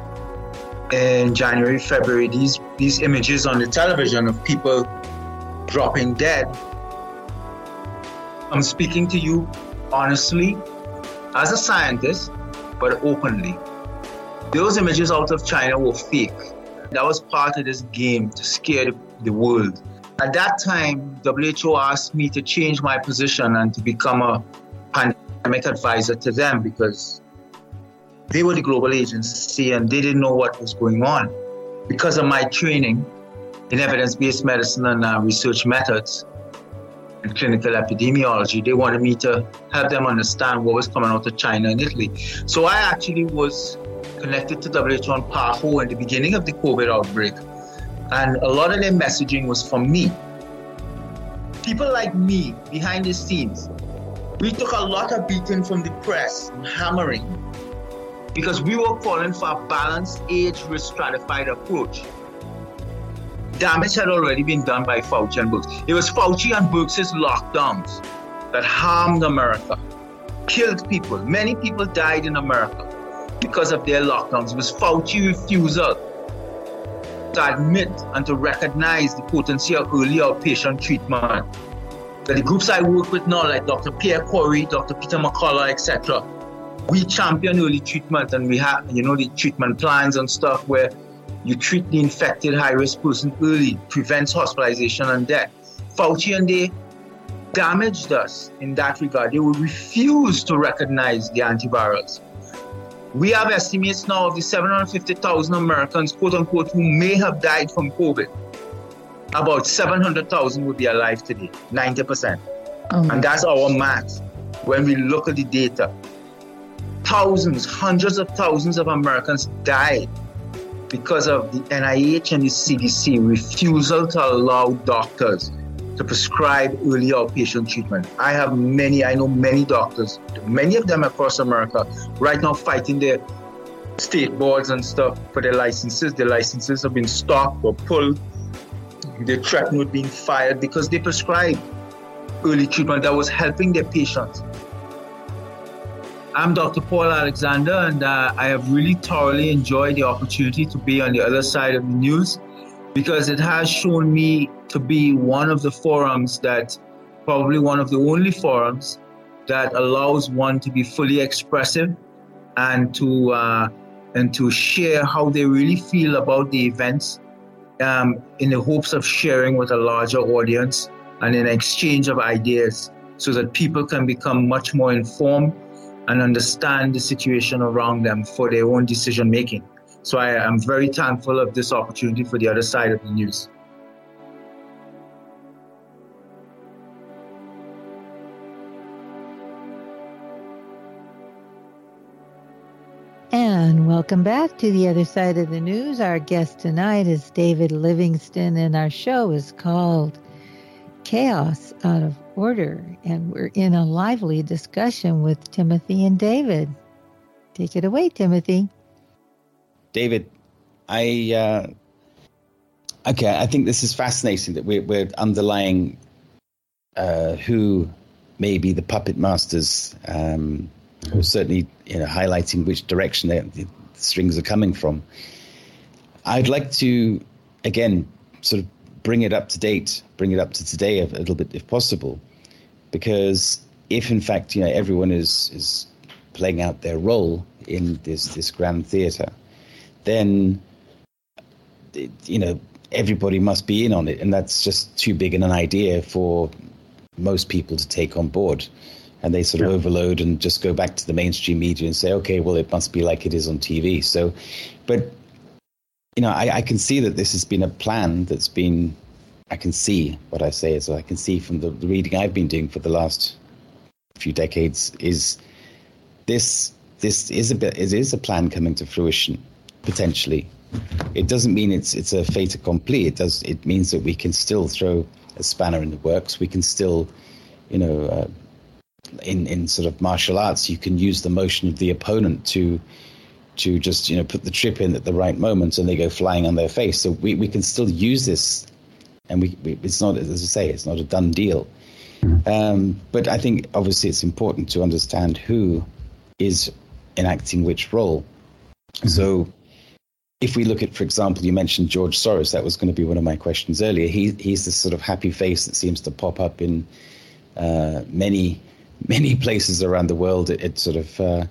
in January, February. These these images on the television of people dropping dead. I'm speaking to you honestly as a scientist, but openly. Those images out of China were fake. That was part of this game to scare the world. At that time, WHO asked me to change my position and to become a pandemic advisor to them because they were the global agency and they didn't know what was going on. Because of my training in evidence based medicine and uh, research methods and clinical epidemiology, they wanted me to help them understand what was coming out of China and Italy. So I actually was connected to WHO and PAHO in the beginning of the COVID outbreak. And a lot of their messaging was from me. People like me behind the scenes, we took a lot of beating from the press, and hammering, because we were calling for a balanced age risk stratified approach. Damage had already been done by Fauci and Birx. It was Fauci and Birx's lockdowns that harmed America, killed people. Many people died in America because of their lockdowns. It was Fauci refusal to admit and to recognize the potency of early outpatient treatment. That the groups I work with now, like Dr. Pierre Kory, Dr. Peter McCullough, etc., we champion early treatment and we have, you know, the treatment plans and stuff where you treat the infected high-risk person early, prevents hospitalization and death. Fauci and they damaged us in that regard. They will refuse to recognize the antivirals. We have estimates now of the 750,000 Americans, quote unquote, who may have died from COVID. About 700,000 would be alive today, 90%. Oh and that's our math when we look at the data. Thousands, hundreds of thousands of Americans died because of the NIH and the CDC refusal to allow doctors to prescribe early outpatient treatment. I have many, I know many doctors, many of them across America, right now fighting their state boards and stuff for their licenses. Their licenses have been stopped or pulled. They're threatened with being fired because they prescribed early treatment that was helping their patients. I'm Dr. Paul Alexander, and uh, I have really thoroughly enjoyed the opportunity to be on the other side of the news because it has shown me to be one of the forums that, probably one of the only forums that allows one to be fully expressive and to uh, and to share how they really feel about the events um, in the hopes of sharing with a larger audience and an exchange of ideas so that people can become much more informed and understand the situation around them for their own decision making. So I am very thankful of this opportunity for the other side of the news. And welcome back to the other side of the news. Our guest tonight is David Livingstone, and our show is called Chaos Out of Order. And we're in a lively discussion with Timothy and David. Take it away, Timothy. David, I uh, okay. I think this is fascinating that we're, we're underlying uh, who may be the puppet masters. Um, or certainly you know, highlighting which direction the strings are coming from. I'd like to, again, sort of bring it up to date, bring it up to today a, a little bit if possible, because if in fact you know everyone is is playing out their role in this this grand theatre, then you know everybody must be in on it, and that's just too big an idea for most people to take on board and they sort of overload and just go back to the mainstream media and say, okay, well, it must be like it is on TV. So, but you know, I, I can see that this has been a plan that's been. I can see what I say is I can see from the, the reading I've been doing for the last few decades is this this is a bit it is a plan coming to fruition potentially. It doesn't mean it's it's a fait accompli. It does it means that we can still throw a spanner in the works. We can still, you know, uh, in in sort of martial arts, you can use the motion of the opponent to to just you know put the trip in at the right moment, and they go flying on their face. So we, we can still use this, and we, we it's not as I say, it's not a done deal. Um, but I think obviously it's important to understand who is enacting which role. So if we look at, for example, you mentioned George Soros. That was going to be one of my questions earlier. He he's this sort of happy face that seems to pop up in uh, many many places around the world at, sort of uh,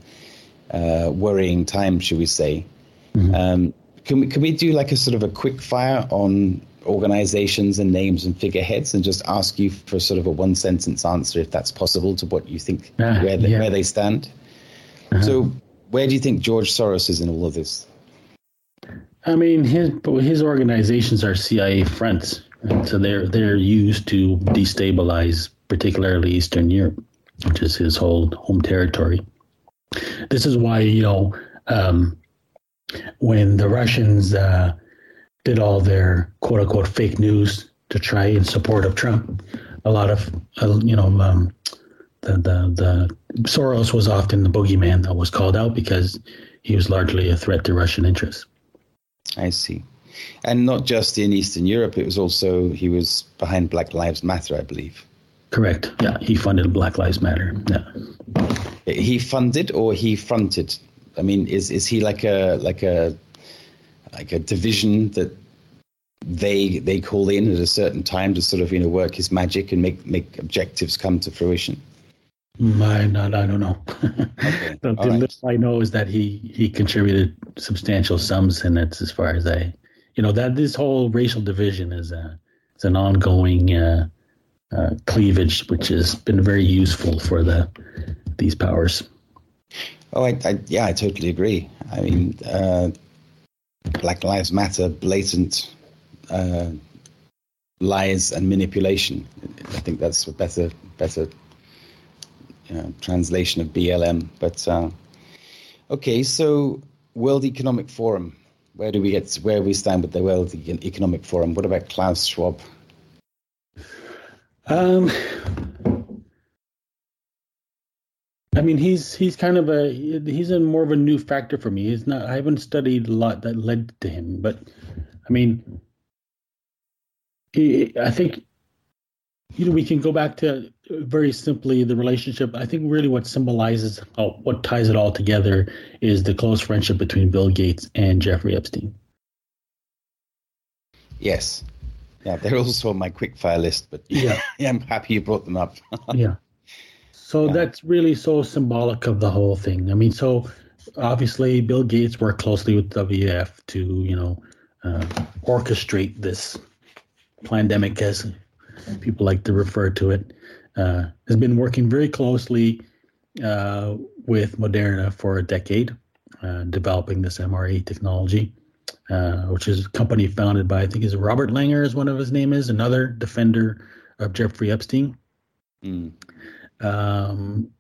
uh, worrying times, should we say? Mm-hmm. Um, can we can we do like a sort of a quick fire on organizations and names and figureheads and just ask you for sort of a one sentence answer if that's possible to what you think uh, where they, yeah. where they stand? Uh-huh. So where do you think George Soros is in all of this? I mean, his his organizations are CIA fronts, and so they're they're used to destabilize, particularly Eastern Europe which is his whole home territory. This is why, you know, um, when the Russians uh, did all their quote unquote fake news to try in support of Trump, a lot of, uh, you know, um, the, the, the Soros was often the boogeyman that was called out because he was largely a threat to Russian interests. I see. And not just in Eastern Europe, it was also, he was behind Black Lives Matter, I believe. Correct. Yeah, he funded Black Lives Matter. Yeah. He funded or he fronted. I mean, is is he like a like a like a division that they they call in at a certain time to sort of you know work his magic and make make objectives come to fruition? I not I don't know. Okay. the, the right. little I know is that he he contributed substantial sums, and that's as far as I, you know, that this whole racial division is a it's an ongoing. Uh, uh, cleavage, which has been very useful for the these powers. Oh, I, I yeah, I totally agree. I mean, uh, Black Lives Matter, blatant uh, lies and manipulation. I think that's a better better translation of BLM. But uh, okay, so World Economic Forum. Where do we get? Where we stand with the World Economic Forum? What about Klaus Schwab? Um, I mean, he's he's kind of a he's a more of a new factor for me. He's not. I haven't studied a lot that led to him, but I mean, he, I think you know we can go back to very simply the relationship. I think really what symbolizes oh, what ties it all together is the close friendship between Bill Gates and Jeffrey Epstein. Yes, yeah, they're also on my quick fire list, but yeah, yeah I'm happy you brought them up. yeah. So yeah. that's really so symbolic of the whole thing. I mean, so obviously Bill Gates worked closely with WF to, you know, uh, orchestrate this pandemic, as people like to refer to it. Uh, has been working very closely uh, with Moderna for a decade. uh, developing this mRNA technology, uh, which is a company founded by I think is Robert Langer is one of his name is another defender of Jeffrey Epstein. Mm. Um,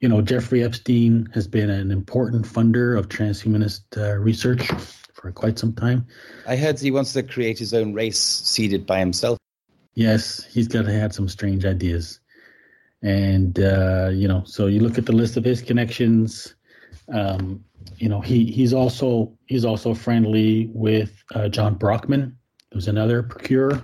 you know, Jeffrey Epstein has been an important funder of transhumanist uh, research for quite some time. I heard he wants to create his own race seeded by himself. Yes, he's got had some strange ideas. And, uh, you know, so you look at the list of his connections. Um, you know, he, he's also he's also friendly with uh, John Brockman, who's another procurer.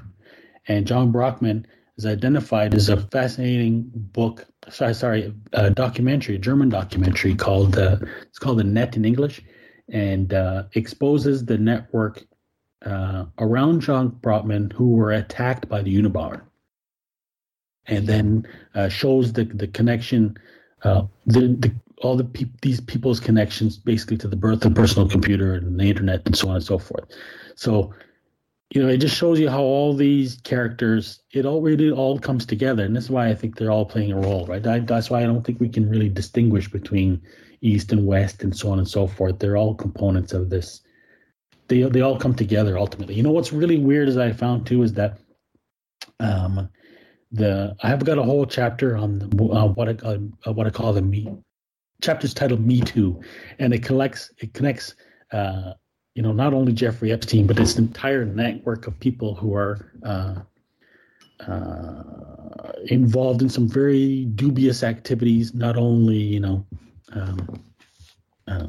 And John Brockman is identified as a fascinating book. Sorry, sorry, a documentary, a German documentary called uh, it's called the Net in English, and uh, exposes the network uh, around John Brockman who were attacked by the Unabomber, and then uh, shows the the connection, uh, the, the all the these people's connections basically to the birth of personal computer and the internet and so on and so forth. So you know, it just shows you how all these characters, it all really all comes together, and that's why I think they're all playing a role, right? I, that's why I don't think we can really distinguish between East and West and so on and so forth. They're all components of this. They they all come together ultimately. You know what's really weird, as I found too, is that um, the I have got a whole chapter on the, uh, what I uh, what I call the me chapter's titled Me Too, and it collects it connects. Uh, you know, not only Jeffrey Epstein, but this entire network of people who are uh, uh, involved in some very dubious activities. Not only, you know, um, uh,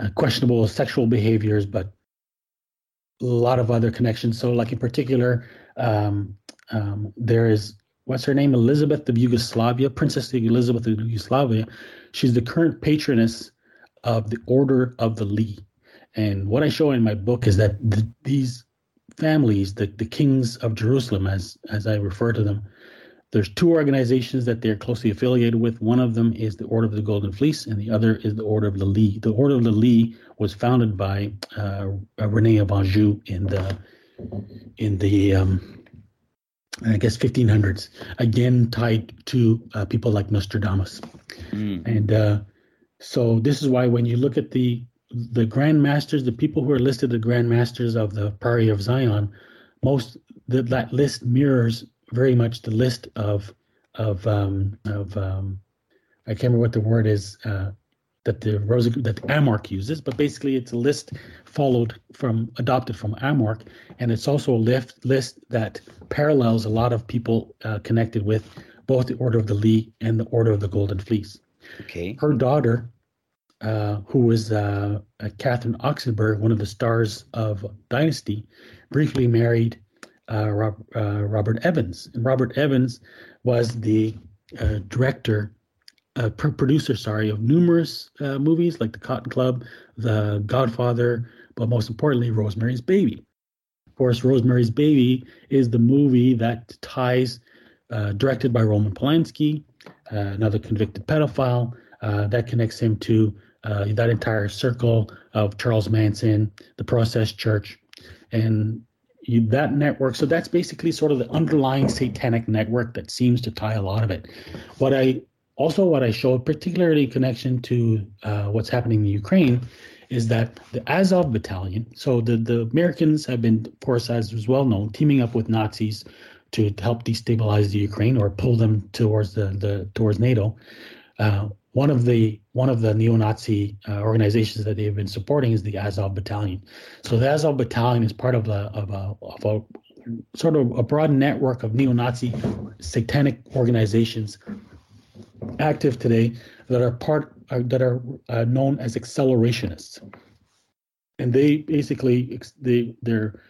uh, questionable sexual behaviors, but a lot of other connections. So, like in particular, um, um, there is what's her name, Elizabeth of Yugoslavia, Princess Elizabeth of Yugoslavia. She's the current patroness of the Order of the Lee and what I show in my book is that the, these families, the, the kings of Jerusalem, as as I refer to them, there's two organizations that they're closely affiliated with. One of them is the Order of the Golden Fleece, and the other is the Order of the Lee. The Order of the Lee was founded by uh, Rene of Anjou in the in the um, I guess 1500s. Again, tied to uh, people like Nostradamus, mm. and uh, so this is why when you look at the the Grand Masters, the people who are listed the Grand Masters of the Priory of Zion, most the, that list mirrors very much the list of of um, of um, I can't remember what the word is uh, that the Rosa that the AMORC uses, but basically it's a list followed from adopted from AMORC, and it's also a list list that parallels a lot of people uh, connected with both the Order of the Lee and the Order of the Golden Fleece. Okay. Her daughter uh, who was uh, Catherine Oxenberg, one of the stars of Dynasty, briefly married uh, uh, Robert Evans. And Robert Evans was the uh, director, uh, producer, sorry, of numerous movies like The Cotton Club, The Godfather, but most importantly, Rosemary's Baby. Of course, Rosemary's Baby is the movie that ties, directed by Roman Polanski, another convicted pedophile, that connects him to uh, that entire circle of Charles Manson, the Process Church, and you, that network. So that's basically sort of the underlying satanic network that seems to tie a lot of it. What I also what I showed, particularly in connection to uh, what's happening in Ukraine, is that the Azov Battalion. So the the Americans have been, of course, as is well known, teaming up with Nazis to help destabilize the Ukraine or pull them towards the, the towards NATO. Uh, one of the one of the neo-Nazi uh, organizations that they've been supporting is the Azov Battalion. So the Azov Battalion is part of a of a, of a sort of a broad network of neo-Nazi satanic organizations active today that are part uh, that are uh, known as accelerationists, and they basically they they're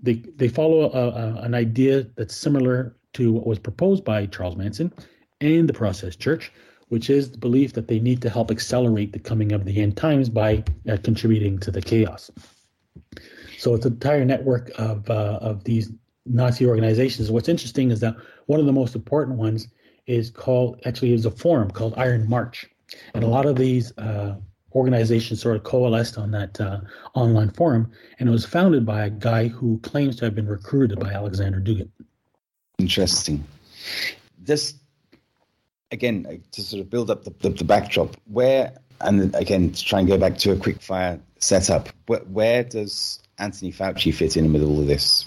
they they follow a, a, an idea that's similar to what was proposed by Charles Manson and the Process Church, which is the belief that they need to help accelerate the coming of the end times by uh, contributing to the chaos. So it's an entire network of uh, of these Nazi organizations. What's interesting is that one of the most important ones is called actually is a forum called Iron March, and a lot of these uh, organizations sort of coalesced on that uh, online forum, and it was founded by a guy who claims to have been recruited by Alexander Dugin. Interesting. This again uh, to sort of build up the, the, the backdrop where and again, to try and go back to a quick fire setup, where, where does Anthony Fauci fit in with all of this?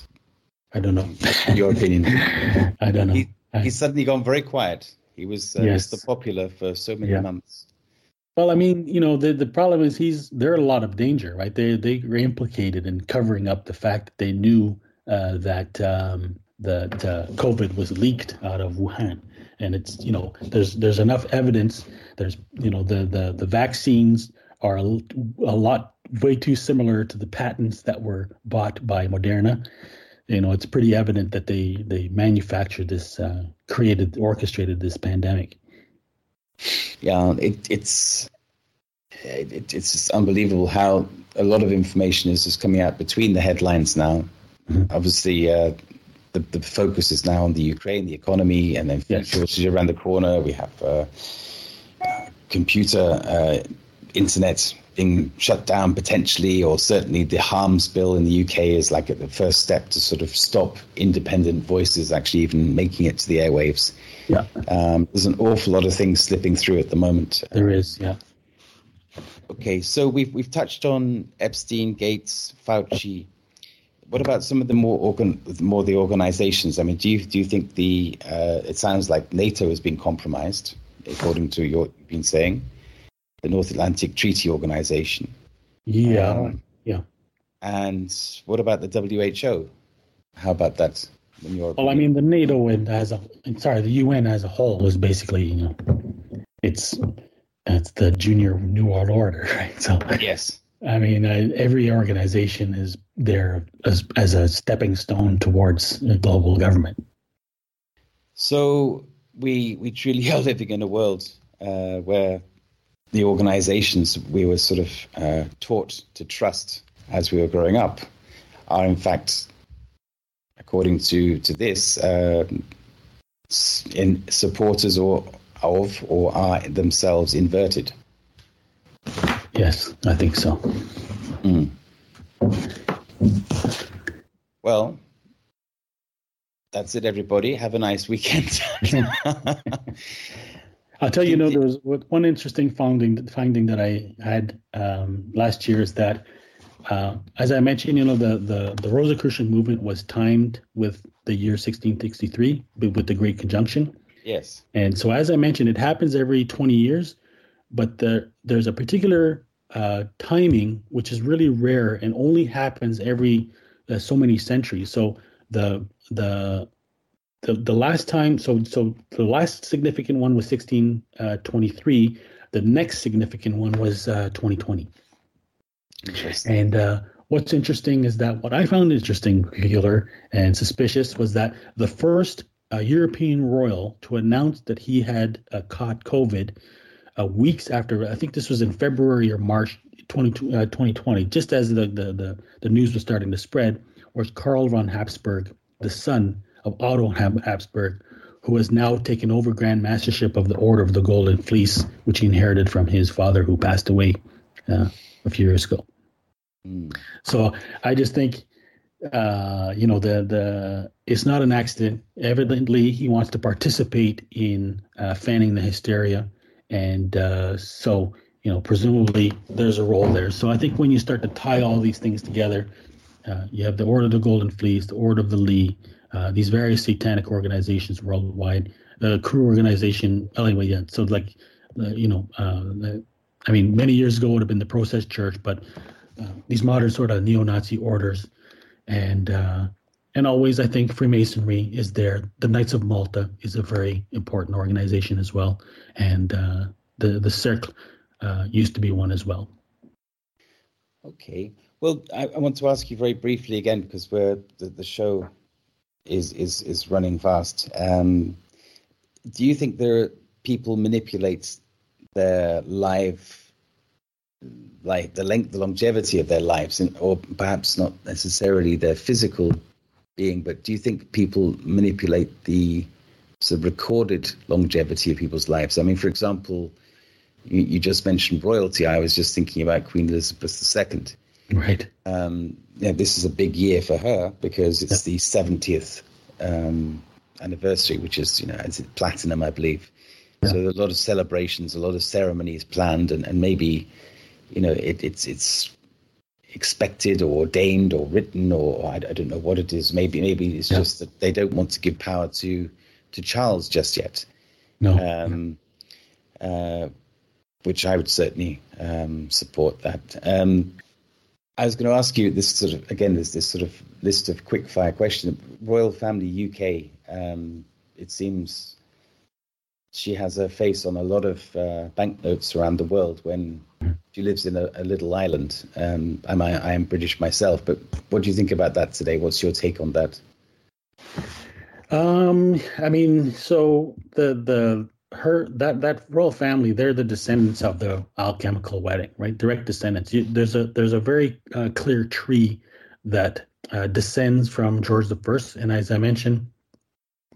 I don't know. Your opinion? I don't know. He, he's suddenly gone very quiet. He was uh, yes. Mr. Popular for so many yeah. months. Well, I mean, you know, the, the problem is he's they're a lot of danger, right? They they were implicated in covering up the fact that they knew uh, that um, that uh, COVID was leaked out of Wuhan, and it's you know there's there's enough evidence. There's you know the the the vaccines are a, a lot way too similar to the patents that were bought by Moderna. You know, it's pretty evident that they they manufactured this, uh, created, orchestrated this pandemic. Yeah, it, it's it, it's just unbelievable how a lot of information is just coming out between the headlines now. Mm-hmm. Obviously, uh, the, the focus is now on the Ukraine, the economy, and then yes. shortages around the corner. We have uh, computer, uh, internet being shut down potentially, or certainly the harms bill in the UK is like the first step to sort of stop independent voices actually even making it to the airwaves. Yeah. Um, there's an awful lot of things slipping through at the moment. There is, yeah. Okay, so we've we've touched on Epstein, Gates, Fauci. What about some of the more organ, more the organizations? I mean, do you do you think the uh, it sounds like NATO has been compromised, according to your you've been saying, the North Atlantic Treaty Organization. Yeah, um, yeah. And what about the WHO? How about that? well, I mean, the NATO and as a sorry, the UN as a whole is basically you know, it's it's the junior New World Order, right? So yes, I mean, uh, every organization is there as as a stepping stone towards global government. So we we truly are living in a world uh, where the organizations we were sort of uh, taught to trust as we were growing up are in fact according to to this, uh, in supporters or of or are themselves inverted. Yes, I think so. Mm. Well, that's it, everybody. Have a nice weekend. I'll tell you, you know, there was one interesting finding finding that I had um, last year is that uh, as I mentioned, you know, the, the, the Rosicrucian movement was timed with the year 1663 with the Great Conjunction. Yes. And so, as I mentioned, it happens every 20 years, but there, there's a particular uh, timing which is really rare and only happens every uh, so many centuries. So the the the, the last time, so so the last significant one was 1623. Uh, the next significant one was 2020. Uh, and uh, what's interesting is that what I found interesting, peculiar, and suspicious was that the first uh, European royal to announce that he had uh, caught COVID uh, weeks after, I think this was in February or March 20, 2020, uh, just as the, the, the, the, news was starting to spread, was Karl von Habsburg, the son of Otto Habsburg, who has now taken over Grand Mastership of the Order of the Golden Fleece, which he inherited from his father, who passed away uh, a few years ago. Mm. So I just think, uh, you know, the the it's not an accident. Evidently, he wants to participate in uh, fanning the hysteria, and uh, so you know, presumably there's a role there. So I think when you start to tie all these things together, uh, you have the Order of the Golden Fleece, the Order of the Lee, uh, these various satanic organizations worldwide, the Crew organization. Anyway, yeah. So like, you know, uh, I mean, many years ago it would have been the Process Church, but uh, these modern sort of neo-Nazi orders, and uh, and always I think Freemasonry is there. The Knights of Malta is a very important organization as well, and uh, the the Cercle uh, used to be one as well. Okay, well, I, I, want to ask you very briefly again because we're the, the show is is is running fast. Um, do you think there are people manipulate their live like the length, the longevity of their lives, and, or perhaps not necessarily their physical being, but do you think people manipulate the sort of recorded longevity of people's lives? I mean, for example, you, you just mentioned royalty. I was just thinking about Queen Elizabeth II. Right. Um, yeah, this is a big year for her because it's the 70th um, anniversary, which is, you know, it's platinum, I believe. Yeah. So a lot of celebrations, a lot of ceremonies planned, and, and maybe, you know, it, it's it's expected or ordained or written or I, I don't know what it is. Maybe maybe it's yeah. just that they don't want to give power to to Charles just yet. No. Um, uh, which I would certainly um, support that. Um, I was going to ask you this sort of again. There's this sort of list of quick fire questions. Royal Family UK. Um, it seems she has her face on a lot of uh, banknotes around the world when she lives in a, a little island. Um, I'm, I, I am British myself, but what do you think about that today? What's your take on that? Um, I mean, so the the her that that royal family, they're the descendants of the alchemical wedding, right? Direct descendants. You, there's a there's a very uh, clear tree that uh, descends from George the First, and as I mentioned,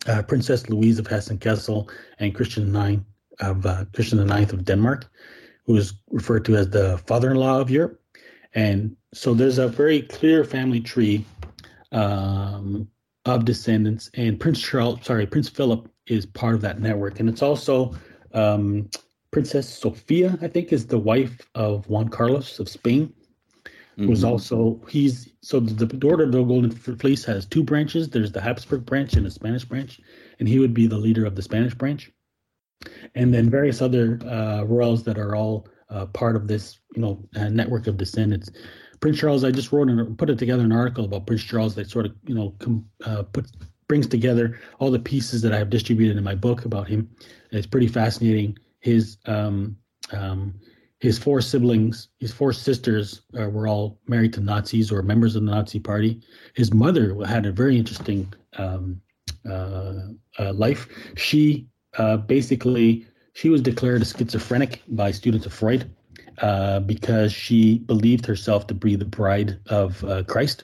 uh, Princess Louise of Hessen-Kassel and Christian IX of uh, Christian IX of Denmark, who is referred to as the father-in-law of Europe. And so there's a very clear family tree um, of descendants, and Prince Charles, sorry, Prince Philip is part of that network, and it's also um, Princess Sophia, I think, is the wife of Juan Carlos of Spain, mm-hmm. who's also he's so the, Order of the Golden Fleece has two branches. There's the Habsburg branch and the Spanish branch, and he would be the leader of the Spanish branch, and then various other uh, royals that are all uh, part of this, you know, uh, network of descendants. Prince Charles, I just wrote and put it together an article about Prince Charles that sort of, you know, com, uh, put brings together all the pieces that I have distributed in my book about him. It's pretty fascinating. His um, um, his four siblings, his four sisters, uh, were all married to Nazis or members of the Nazi Party. His mother had a very interesting um, uh, uh, life. She uh, basically she was declared a schizophrenic by students of Freud uh, because she believed herself to be the bride of uh, Christ,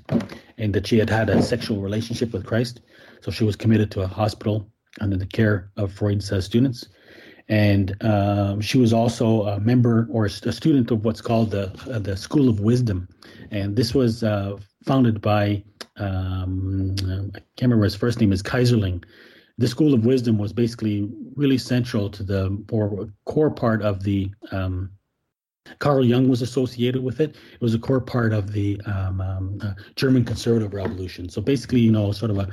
and that she had had a sexual relationship with Christ. So she was committed to a hospital under the care of Freud's students and um, she was also a member or a student of what's called the the School of Wisdom, and this was uh, founded by um, I can't remember his first name is Keyserling. The School of Wisdom was basically really central to the more core part of the. Um, Carl Jung was associated with it. It was a core part of the um, um, uh, German conservative revolution. So basically, you know, sort of a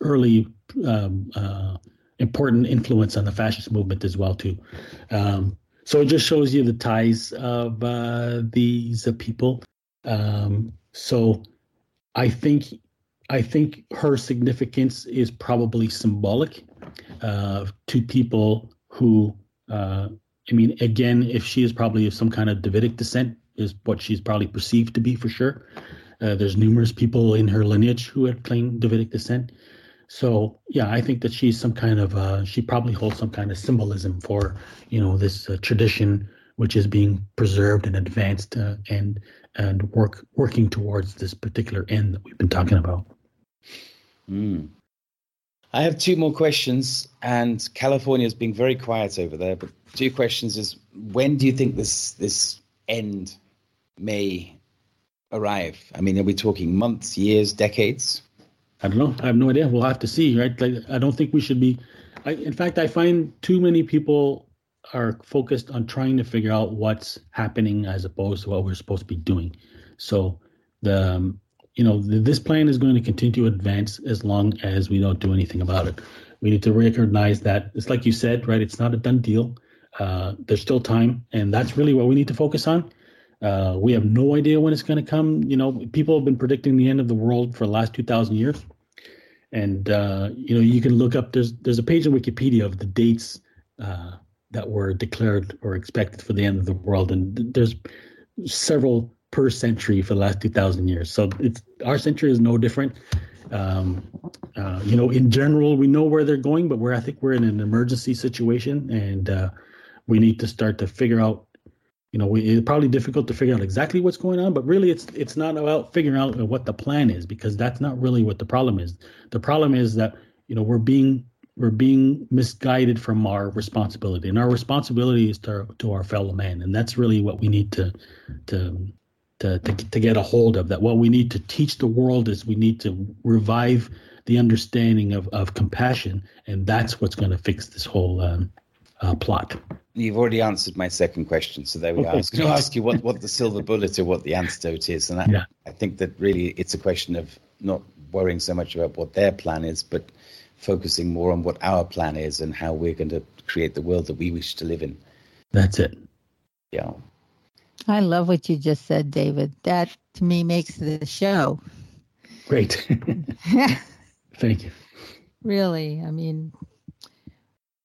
early um, uh, important influence on the fascist movement as well too. Um, so it just shows you the ties of uh, these uh, people. Um, so I think I think her significance is probably symbolic uh, to people who. Uh, I mean, again, if she is probably of some kind of Davidic descent, is what she's probably perceived to be for sure. Uh, there's numerous people in her lineage who had claimed Davidic descent. So yeah, I think that she's some kind of uh, she probably holds some kind of symbolism for you know this uh, tradition which is being preserved and advanced uh, and and work working towards this particular end that we've been talking about. Mm. I have two more questions, and California is being very quiet over there. But two questions: is when do you think this this end may arrive? I mean, are we talking months, years, decades? I don't know. I have no idea. We'll have to see, right? Like, I don't think we should be. I, in fact, I find too many people are focused on trying to figure out what's happening as opposed to what we're supposed to be doing. So the um, you know this plan is going to continue to advance as long as we don't do anything about it. We need to recognize that it's like you said, right? It's not a done deal. Uh, there's still time, and that's really what we need to focus on. Uh, we have no idea when it's going to come. You know, people have been predicting the end of the world for the last 2,000 years. And, uh, you know, you can look up, there's, there's a page in Wikipedia of the dates uh, that were declared or expected for the end of the world. And there's several per century for the last 2,000 years. So it's our century is no different. Um, uh, you know, in general, we know where they're going, but we're, I think we're in an emergency situation and uh, we need to start to figure out you know, we, it's probably difficult to figure out exactly what's going on, but really, it's it's not about figuring out what the plan is because that's not really what the problem is. The problem is that you know we're being we're being misguided from our responsibility, and our responsibility is to to our fellow man, and that's really what we need to to to to, to get a hold of. That what we need to teach the world is we need to revive the understanding of of compassion, and that's what's going to fix this whole um, uh, plot. You've already answered my second question, so there we go. I was going to ask you what, what the silver bullet or what the antidote is, and I, yeah. I think that really it's a question of not worrying so much about what their plan is, but focusing more on what our plan is and how we're going to create the world that we wish to live in. That's it. Yeah. I love what you just said, David. That to me makes the show. Great. Thank you. Really, I mean,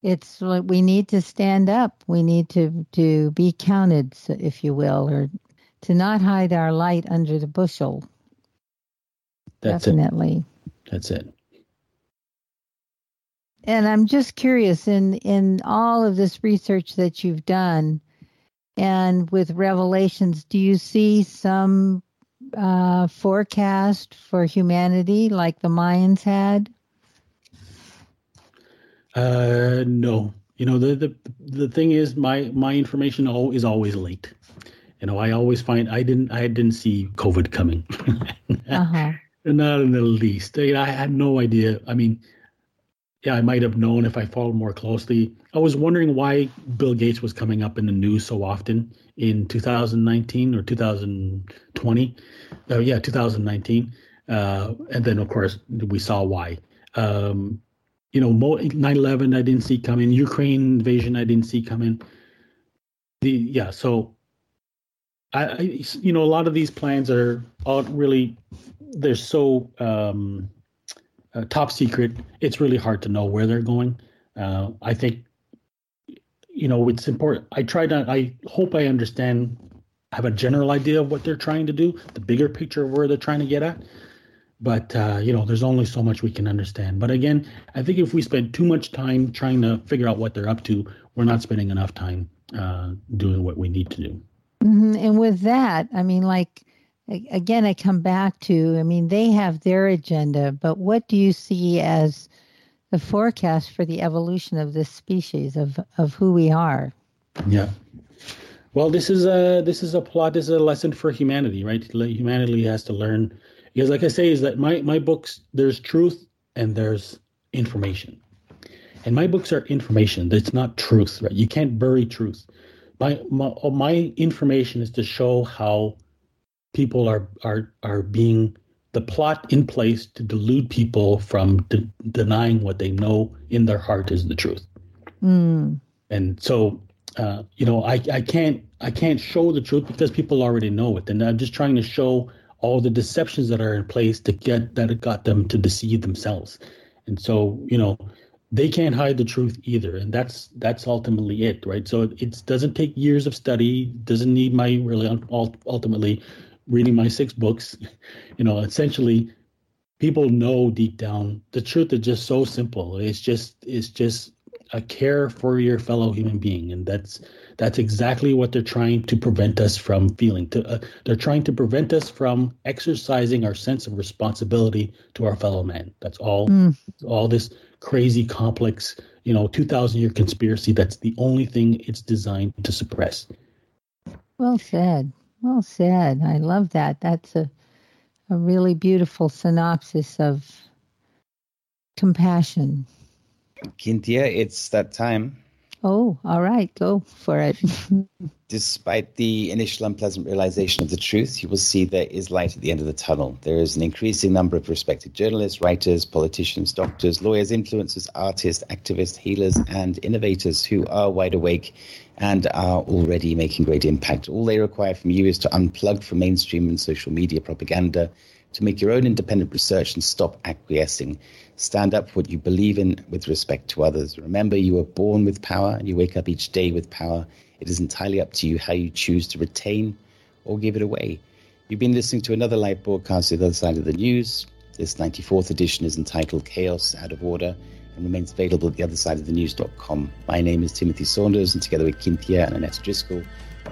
it's what we need to stand up. We need to to be counted, if you will, or to not hide our light under the bushel. That's Definitely. It. That's it. And I'm just curious in in all of this research that you've done, and with Revelations, do you see some uh, forecast for humanity like the Mayans had? Uh, no. You know the the the thing is, my my information is always late. You know, I always find I didn't I didn't see COVID coming. uh-huh. Not in the least. I had no idea. I mean, yeah, I might have known if I followed more closely. I was wondering why Bill Gates was coming up in the news so often in 2019 or 2020. Uh, yeah, 2019. Uh, and then, of course, we saw why. Um, you know, 9/11 I didn't see coming. Ukraine invasion I didn't see coming. The yeah, so I, I you know a lot of these plans are all really they're so um, uh, top secret. It's really hard to know where they're going. Uh, I think you know it's important. I try to. I hope I understand. Have a general idea of what they're trying to do, the bigger picture of where they're trying to get at but uh, you know there's only so much we can understand. But again i think if we spend too much time trying to figure out what they're up to we're not spending enough time uh, doing what we need to do. Mm-hmm. and with that i mean like again i come back to i mean they have their agenda but what do you see as the forecast for the evolution of this species of of who we are? Yeah. Well this is a this is a plot this is a lesson for humanity right? Humanity has to learn because like i say is that my my books there's truth and there's information. And my books are information it's not truth right? You can't bury truth. My my, my information is to show how people are are are being the plot in place to delude people from de- denying what they know in their heart is the truth. Mm. and so uh, you know I, I can't i can't show the truth because people already know it. And i'm just trying to show all the deceptions that are in place to get that got them to deceive themselves. And so you know they can't hide the truth either. And that's that's ultimately it right? So it, it doesn't take years of study doesn't need my really ultimately reading my six books. You know essentially people know deep down the truth is just so simple. It's just it's just a care for your fellow human being. And that's that's exactly what they're trying to prevent us from feeling to uh, they're trying to prevent us from exercising our sense of responsibility to our fellow man. That's all mm. all this crazy complex you know 2000 year conspiracy that's the only thing it's designed to suppress. Well said. Well said. I love that. That's a a really beautiful synopsis of compassion. Cynthia, it's that time. Oh, all right, go for it. Despite the initial unpleasant realization of the truth, you will see there is light at the end of the tunnel. There is an increasing number of respected journalists, writers, politicians, doctors, lawyers, influencers, artists, activists, healers, and innovators who are wide awake and are already making great impact. All they require from you is to unplug from mainstream and social media propaganda, to make your own independent research and stop acquiescing. Stand up for what you believe in with respect to others. Remember, you were born with power and you wake up each day with power. It is entirely up to you how you choose to retain or give it away. You've been listening to another live broadcast the other side of the news. This 94th edition is entitled Chaos Out of Order and remains available at the other side of the news.com. My name is Timothy Saunders, and together with Cynthia and Annette Driscoll,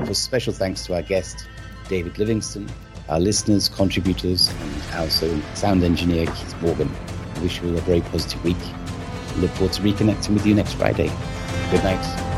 for special thanks to our guest, David Livingstone, our listeners, contributors, and also sound engineer, Keith Morgan. I wish you all a very positive week. I look forward to reconnecting with you next Friday. Good night.